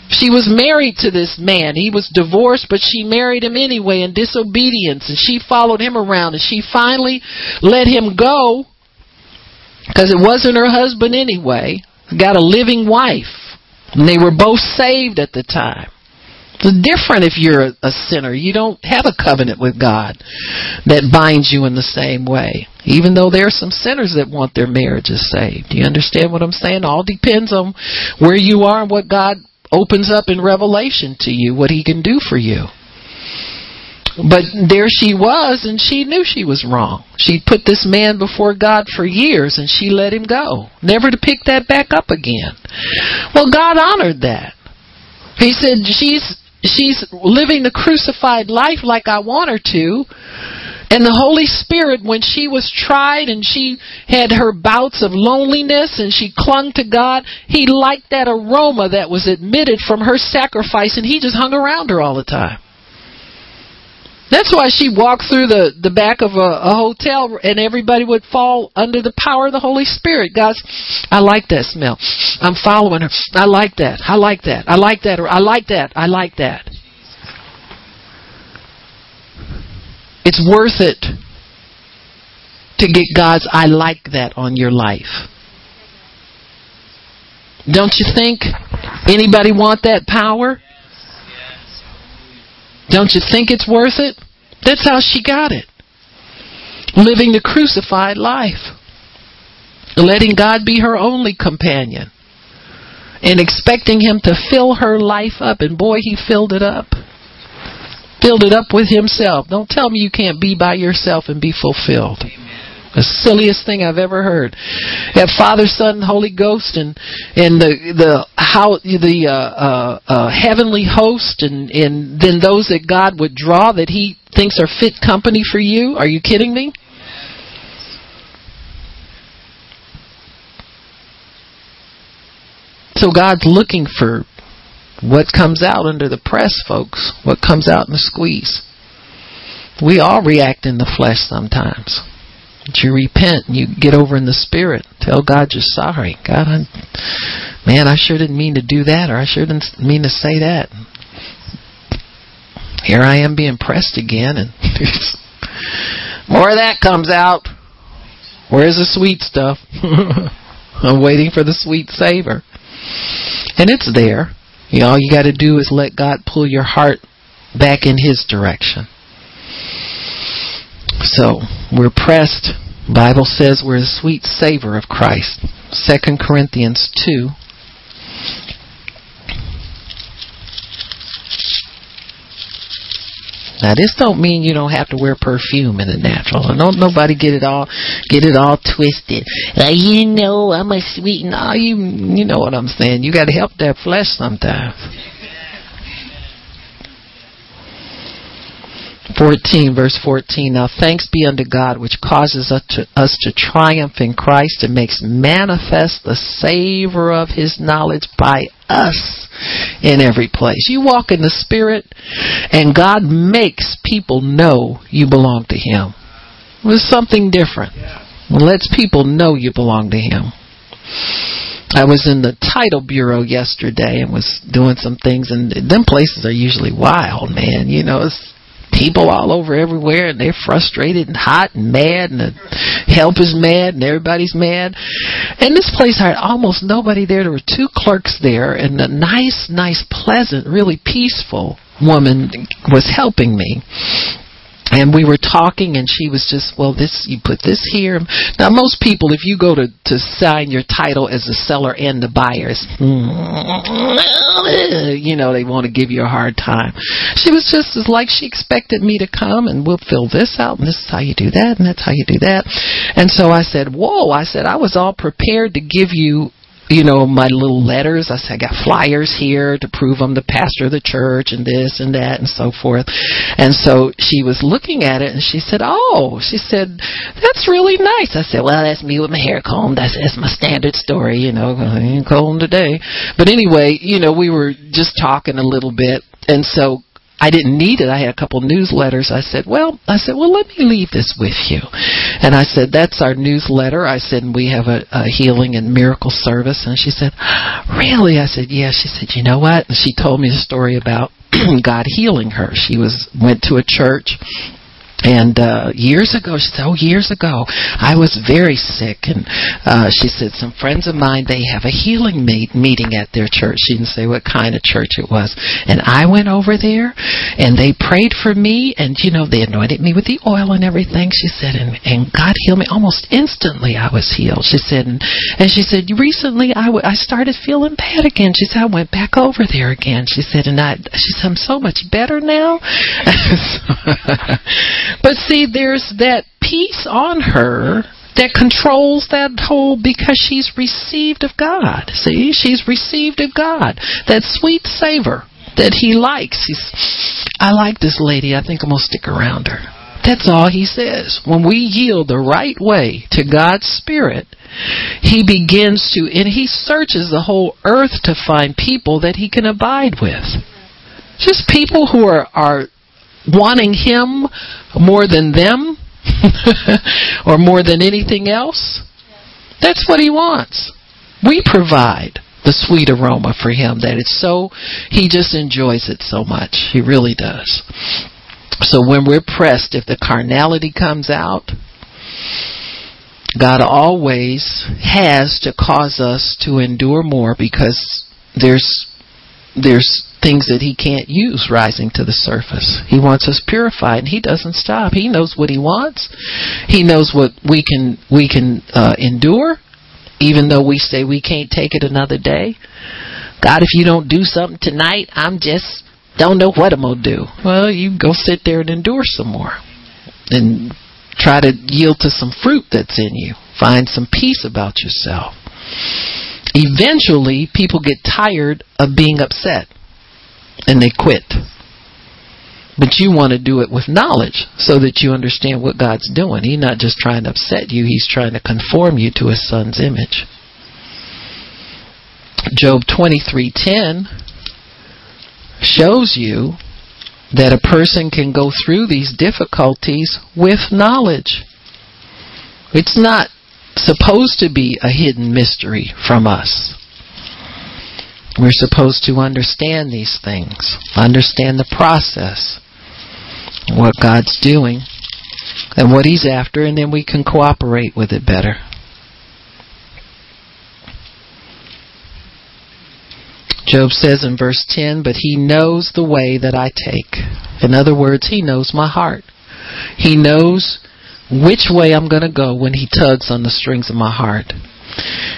She was married to this man. He was divorced, but she married him anyway in disobedience. And she followed him around. And she finally let him go because it wasn't her husband anyway. Got a living wife. And they were both saved at the time. It's different if you're a, sinner. You don't have a covenant with God that binds you in the same way. Even though there are some sinners that want their marriages saved. Do you understand what I'm saying? All depends on where you are and what God opens up in revelation to you, what He can do for you. But there she was, and she knew she was wrong. She put this man before God for years, and she let him go, never to pick that back up again. Well, God honored that. He said, She's she's living the crucified life like I want her to, And the Holy Spirit, when she was tried and she had her bouts of loneliness and she clung to God, He liked that aroma that was emitted from her sacrifice and He just hung around her all the time. That's why she walked through the, the back of a, a hotel and everybody would fall under the power of the Holy Spirit. Guys, I like that smell. I'm following her. I like that. I like that. I like that. I like that. I like that. It's worth it to get God's I like that on your life. Don't you think anybody want that power? Don't you think it's worth it? That's how she got it. Living the crucified life. Letting God be her only companion. And expecting Him to fill her life up. And boy, He filled it up. Filled it up with Himself. Don't tell me you can't be by yourself and be fulfilled. Amen. The silliest thing I've ever heard. Have Father, Son, Holy Ghost, and and the the how the uh, uh, uh, heavenly host, and and then those that God would draw that He thinks are fit company for you. Are you kidding me? So God's looking for what comes out under the press, folks. What comes out in the squeeze. We all react in the flesh sometimes. You repent and you get over in the spirit. Tell God you're sorry. God, I, man, I sure didn't mean to do that, or I sure didn't mean to say that. Here I am being pressed again, and more of that comes out. Where's the sweet stuff? I'm waiting for the sweet savor. And it's there. You know, all you got to do is let God pull your heart back in His direction. So we're pressed. Bible says we're a sweet savor of Christ. Second Corinthians two. Now this don't mean you don't have to wear perfume in the natural. Don't nobody get it all get it all twisted. Uh, you know I'm a sweet. No, you you know what I'm saying. You got to help that flesh sometimes. 14, verse 14. Now thanks be unto God, which causes us to, us to triumph in Christ and makes manifest the savor of his knowledge by us in every place. You walk in the Spirit, and God makes people know you belong to him. It's something different. It lets people know you belong to him. I was in the title bureau yesterday and was doing some things, and them places are usually wild, man. You know, it's people all over everywhere and they're frustrated and hot and mad and the help is mad and everybody's mad. And this place had almost nobody there. There were two clerks there and a nice, nice, pleasant, really peaceful woman was helping me and we were talking and she was just well this you put this here. Now most people if you go to to sign your title as the seller and the buyers you know they want to give you a hard time. She was just as like she expected me to come and we'll fill this out and this is how you do that and that's how you do that. And so i said whoa i said i was all prepared to give you you know, my little letters. I said, I got flyers here to prove I'm the pastor of the church and this and that and so forth. And so she was looking at it and she said, Oh, she said, that's really nice. I said, Well, that's me with my hair combed. That's, that's my standard story, you know, I ain't combed today. But anyway, you know, we were just talking a little bit. And so I didn't need it. I had a couple newsletters. I said, well, I said, well, let me leave this with you. And I said, that's our newsletter. I said, we have a, a healing and miracle service. And she said, really? I said, yeah. She said, you know what? And she told me a story about God healing her. She was, went to a church and uh, years ago, "Oh, years ago, I was very sick." And uh, she said, "Some friends of mine, they have a healing meet- meeting at their church." She didn't say what kind of church it was. And I went over there, and they prayed for me, and you know, they anointed me with the oil and everything. She said, and, and God healed me almost instantly. I was healed. She said, and, and she said, recently I, w- I started feeling bad again. She said, I went back over there again. She said, and I, she said, I'm so much better now. But see, there's that peace on her that controls that whole because she's received of God. See, she's received of God. That sweet savor that he likes. He's, I like this lady. I think I'm gonna stick around her. That's all he says. When we yield the right way to God's Spirit, he begins to, and he searches the whole earth to find people that he can abide with. Just people who are, are wanting him more than them or more than anything else. That's what he wants. We provide the sweet aroma for him that it's so, he just enjoys it so much. He really does. So when we're pressed, if the carnality comes out, God always has to cause us to endure more because there's there's things that he can't use rising to the surface. He wants us purified and he doesn't stop. He knows what he wants. He knows what we can we can uh, endure even though we say we can't take it another day. God, if you don't do something tonight, I'm just don't know what I'm going to do. Well, you go sit there and endure some more. And try to yield to some fruit that's in you. Find some peace about yourself. Eventually, people get tired of being upset and they quit. But you want to do it with knowledge so that you understand what God's doing. He's not just trying to upset you, He's trying to conform you to His Son's image. Job 23:10 shows you that a person can go through these difficulties with knowledge. It's not supposed to be a hidden mystery from us. We're supposed to understand these things, understand the process, what God's doing, and what He's after, and then we can cooperate with it better. Job says in verse 10, But he knows the way that I take. In other words, he knows my heart. He knows which way I'm going to go when he tugs on the strings of my heart.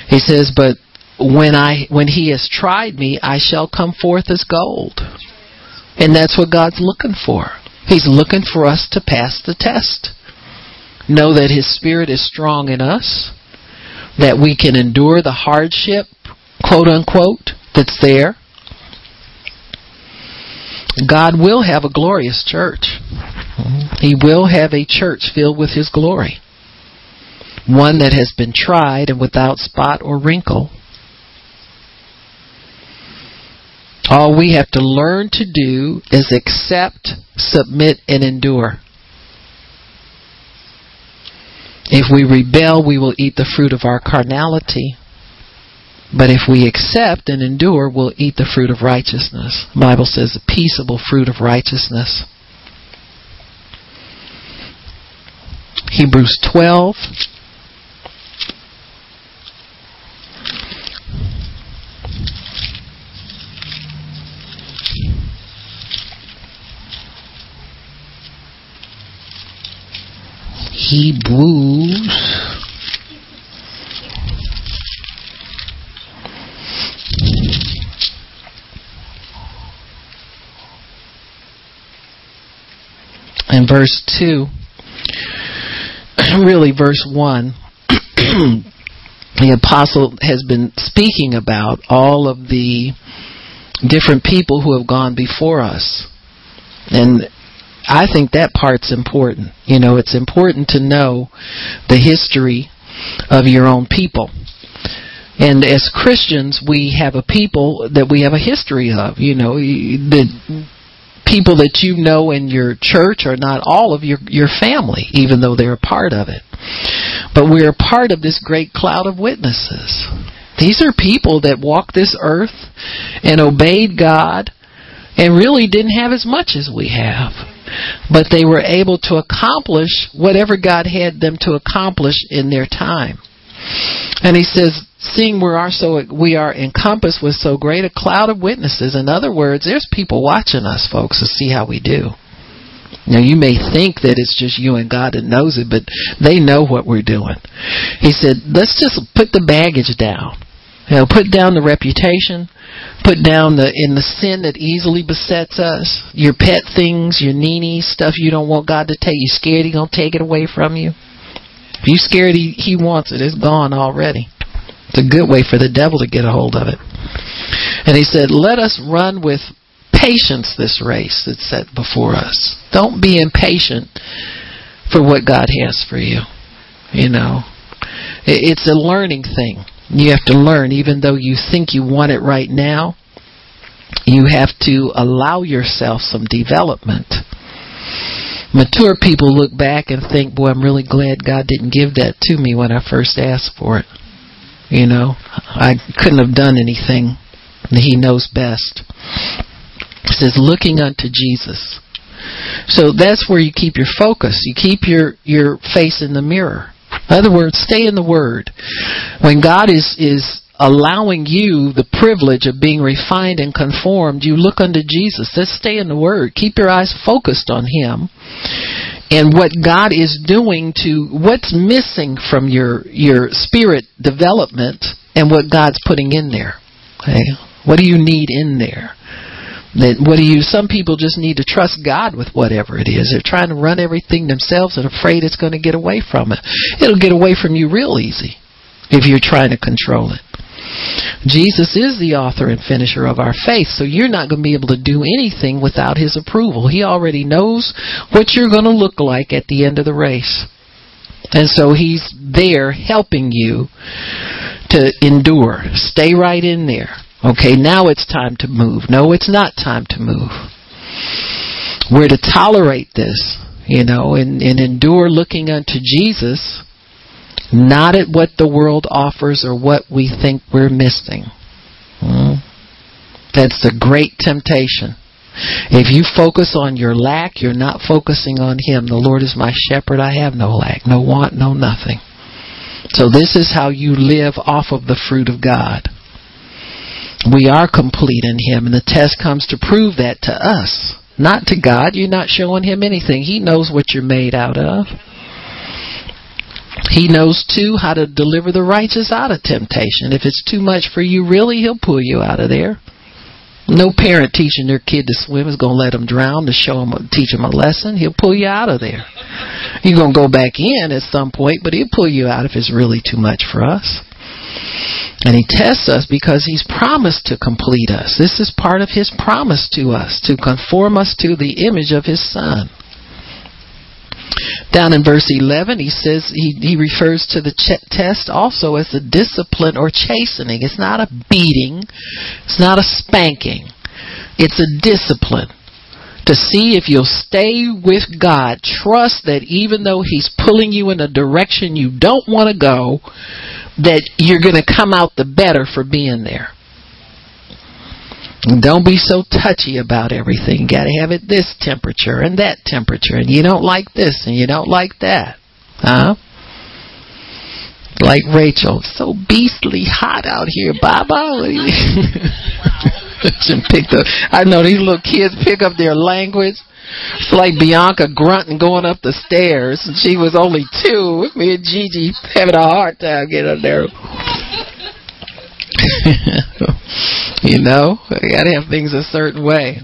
He says, But when I when he has tried me, I shall come forth as gold. And that's what God's looking for. He's looking for us to pass the test. Know that his spirit is strong in us, that we can endure the hardship, quote unquote, that's there. God will have a glorious church. He will have a church filled with His glory. One that has been tried and without spot or wrinkle. All we have to learn to do is accept, submit, and endure. If we rebel, we will eat the fruit of our carnality. But if we accept and endure, we'll eat the fruit of righteousness. The Bible says the peaceable fruit of righteousness. Hebrews 12. Hebrews in verse 2, really verse 1, the apostle has been speaking about all of the different people who have gone before us. And I think that part's important. You know, it's important to know the history of your own people. And as Christians, we have a people that we have a history of. You know, the people that you know in your church are not all of your your family, even though they're a part of it. But we're a part of this great cloud of witnesses. These are people that walked this earth and obeyed God and really didn't have as much as we have. But they were able to accomplish whatever God had them to accomplish in their time. And he says, seeing we are so we are encompassed with so great a cloud of witnesses. In other words, there's people watching us, folks, to see how we do. Now you may think that it's just you and God that knows it, but they know what we're doing. He said, let's just put the baggage down. You know, put down the reputation, put down the in the sin that easily besets us, your pet things, your nini stuff you don't want God to take. You scared He gonna take it away from you. If you scared He He wants it, it's gone already. It's a good way for the devil to get a hold of it. And He said, "Let us run with patience this race that's set before us. Don't be impatient for what God has for you. You know, it's a learning thing. You have to learn, even though you think you want it right now. You have to allow yourself some development. Mature people look back and think, boy, I'm really glad God didn't give that to me when I first asked for it. You know, I couldn't have done anything. He knows best. It says, looking unto Jesus. So that's where you keep your focus. You keep your, your face in the mirror. In other words, stay in the Word. When God is, is allowing you the privilege of being refined and conformed, you look unto Jesus. Let's stay in the Word. Keep your eyes focused on Him and what God is doing to what's missing from your your spirit development and what God's putting in there. Okay? What do you need in there? That what do you some people just need to trust God with whatever it is. They're trying to run everything themselves and afraid it's going to get away from it. It'll get away from you real easy if you're trying to control it. Jesus is the author and finisher of our faith, so you're not going to be able to do anything without his approval. He already knows what you're going to look like at the end of the race. And so he's there helping you to endure. Stay right in there. Okay, now it's time to move. No, it's not time to move. We're to tolerate this, you know, and, and endure looking unto Jesus, not at what the world offers or what we think we're missing. Hmm? That's the great temptation. If you focus on your lack, you're not focusing on Him. The Lord is my shepherd. I have no lack, no want, no nothing. So this is how you live off of the fruit of God we are complete in Him, and the test comes to prove that to us, not to God. You're not showing Him anything. He knows what you're made out of. He knows too how to deliver the righteous out of temptation. If it's too much for you, really, He'll pull you out of there. No parent teaching their kid to swim is going to let them drown to show them, teach them a lesson. He'll pull you out of there. You're going to go back in at some point, but he'll pull you out if it's really too much for us. And he tests us because he's promised to complete us. This is part of his promise to us, to conform us to the image of his son. Down in verse 11, he says, he, he refers to the ch- test also as a discipline or chastening. It's not a beating. It's not a spanking. It's a discipline to see if you'll stay with God. Trust that even though He's pulling you in a direction you don't want to go, that you're going to come out the better for being there. Don't be so touchy about everything. Got to have it this temperature and that temperature, and you don't like this and you don't like that, huh? Like Rachel, so beastly hot out here, Baba. pick up. I know these little kids pick up their language. It's like Bianca grunting going up the stairs. And she was only two. Me and Gigi having a hard time getting up there. you know, you got to have things a certain way.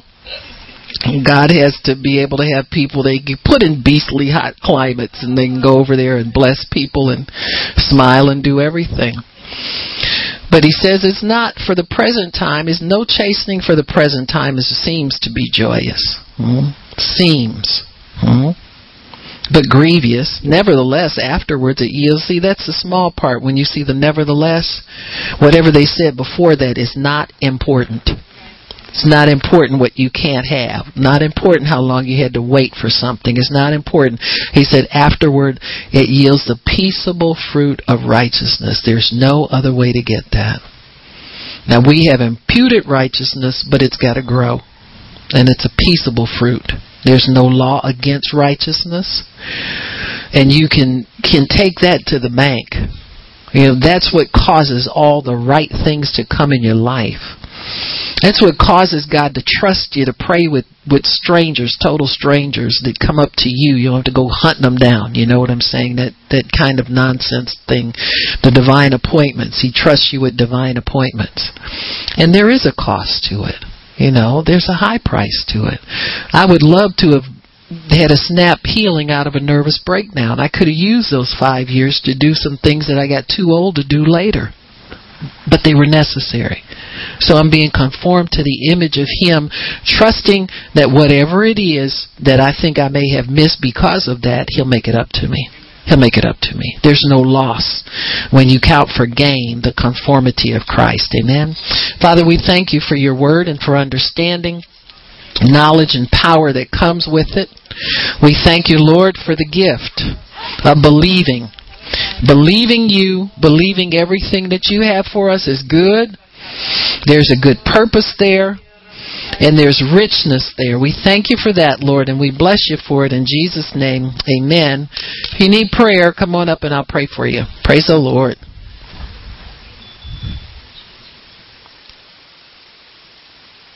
God has to be able to have people they can put in beastly hot climates and they can go over there and bless people and smile and do everything. But he says it's not for the present time, is no chastening for the present time as seems to be joyous. Hmm? Seems. Hmm? But grievous. Nevertheless, afterwards it yields. See, that's the small part. When you see the nevertheless, whatever they said before that is not important. It's not important what you can't have. Not important how long you had to wait for something. It's not important. He said, afterward, it yields the peaceable fruit of righteousness. There's no other way to get that. Now, we have imputed righteousness, but it's got to grow. And it's a peaceable fruit. There's no law against righteousness. And you can, can take that to the bank. You know, that's what causes all the right things to come in your life that's what causes God to trust you to pray with, with strangers, total strangers that come up to you. You don't have to go hunting them down. You know what I'm saying? That, that kind of nonsense thing. The divine appointments. He trusts you with divine appointments. And there is a cost to it. You know, there's a high price to it. I would love to have had a snap healing out of a nervous breakdown. I could have used those five years to do some things that I got too old to do later. But they were necessary. So I'm being conformed to the image of Him, trusting that whatever it is that I think I may have missed because of that, He'll make it up to me. He'll make it up to me. There's no loss when you count for gain the conformity of Christ. Amen. Father, we thank you for your word and for understanding knowledge and power that comes with it. We thank you, Lord, for the gift of believing. Believing you, believing everything that you have for us is good. There's a good purpose there. And there's richness there. We thank you for that, Lord, and we bless you for it in Jesus' name. Amen. If you need prayer, come on up and I'll pray for you. Praise the Lord.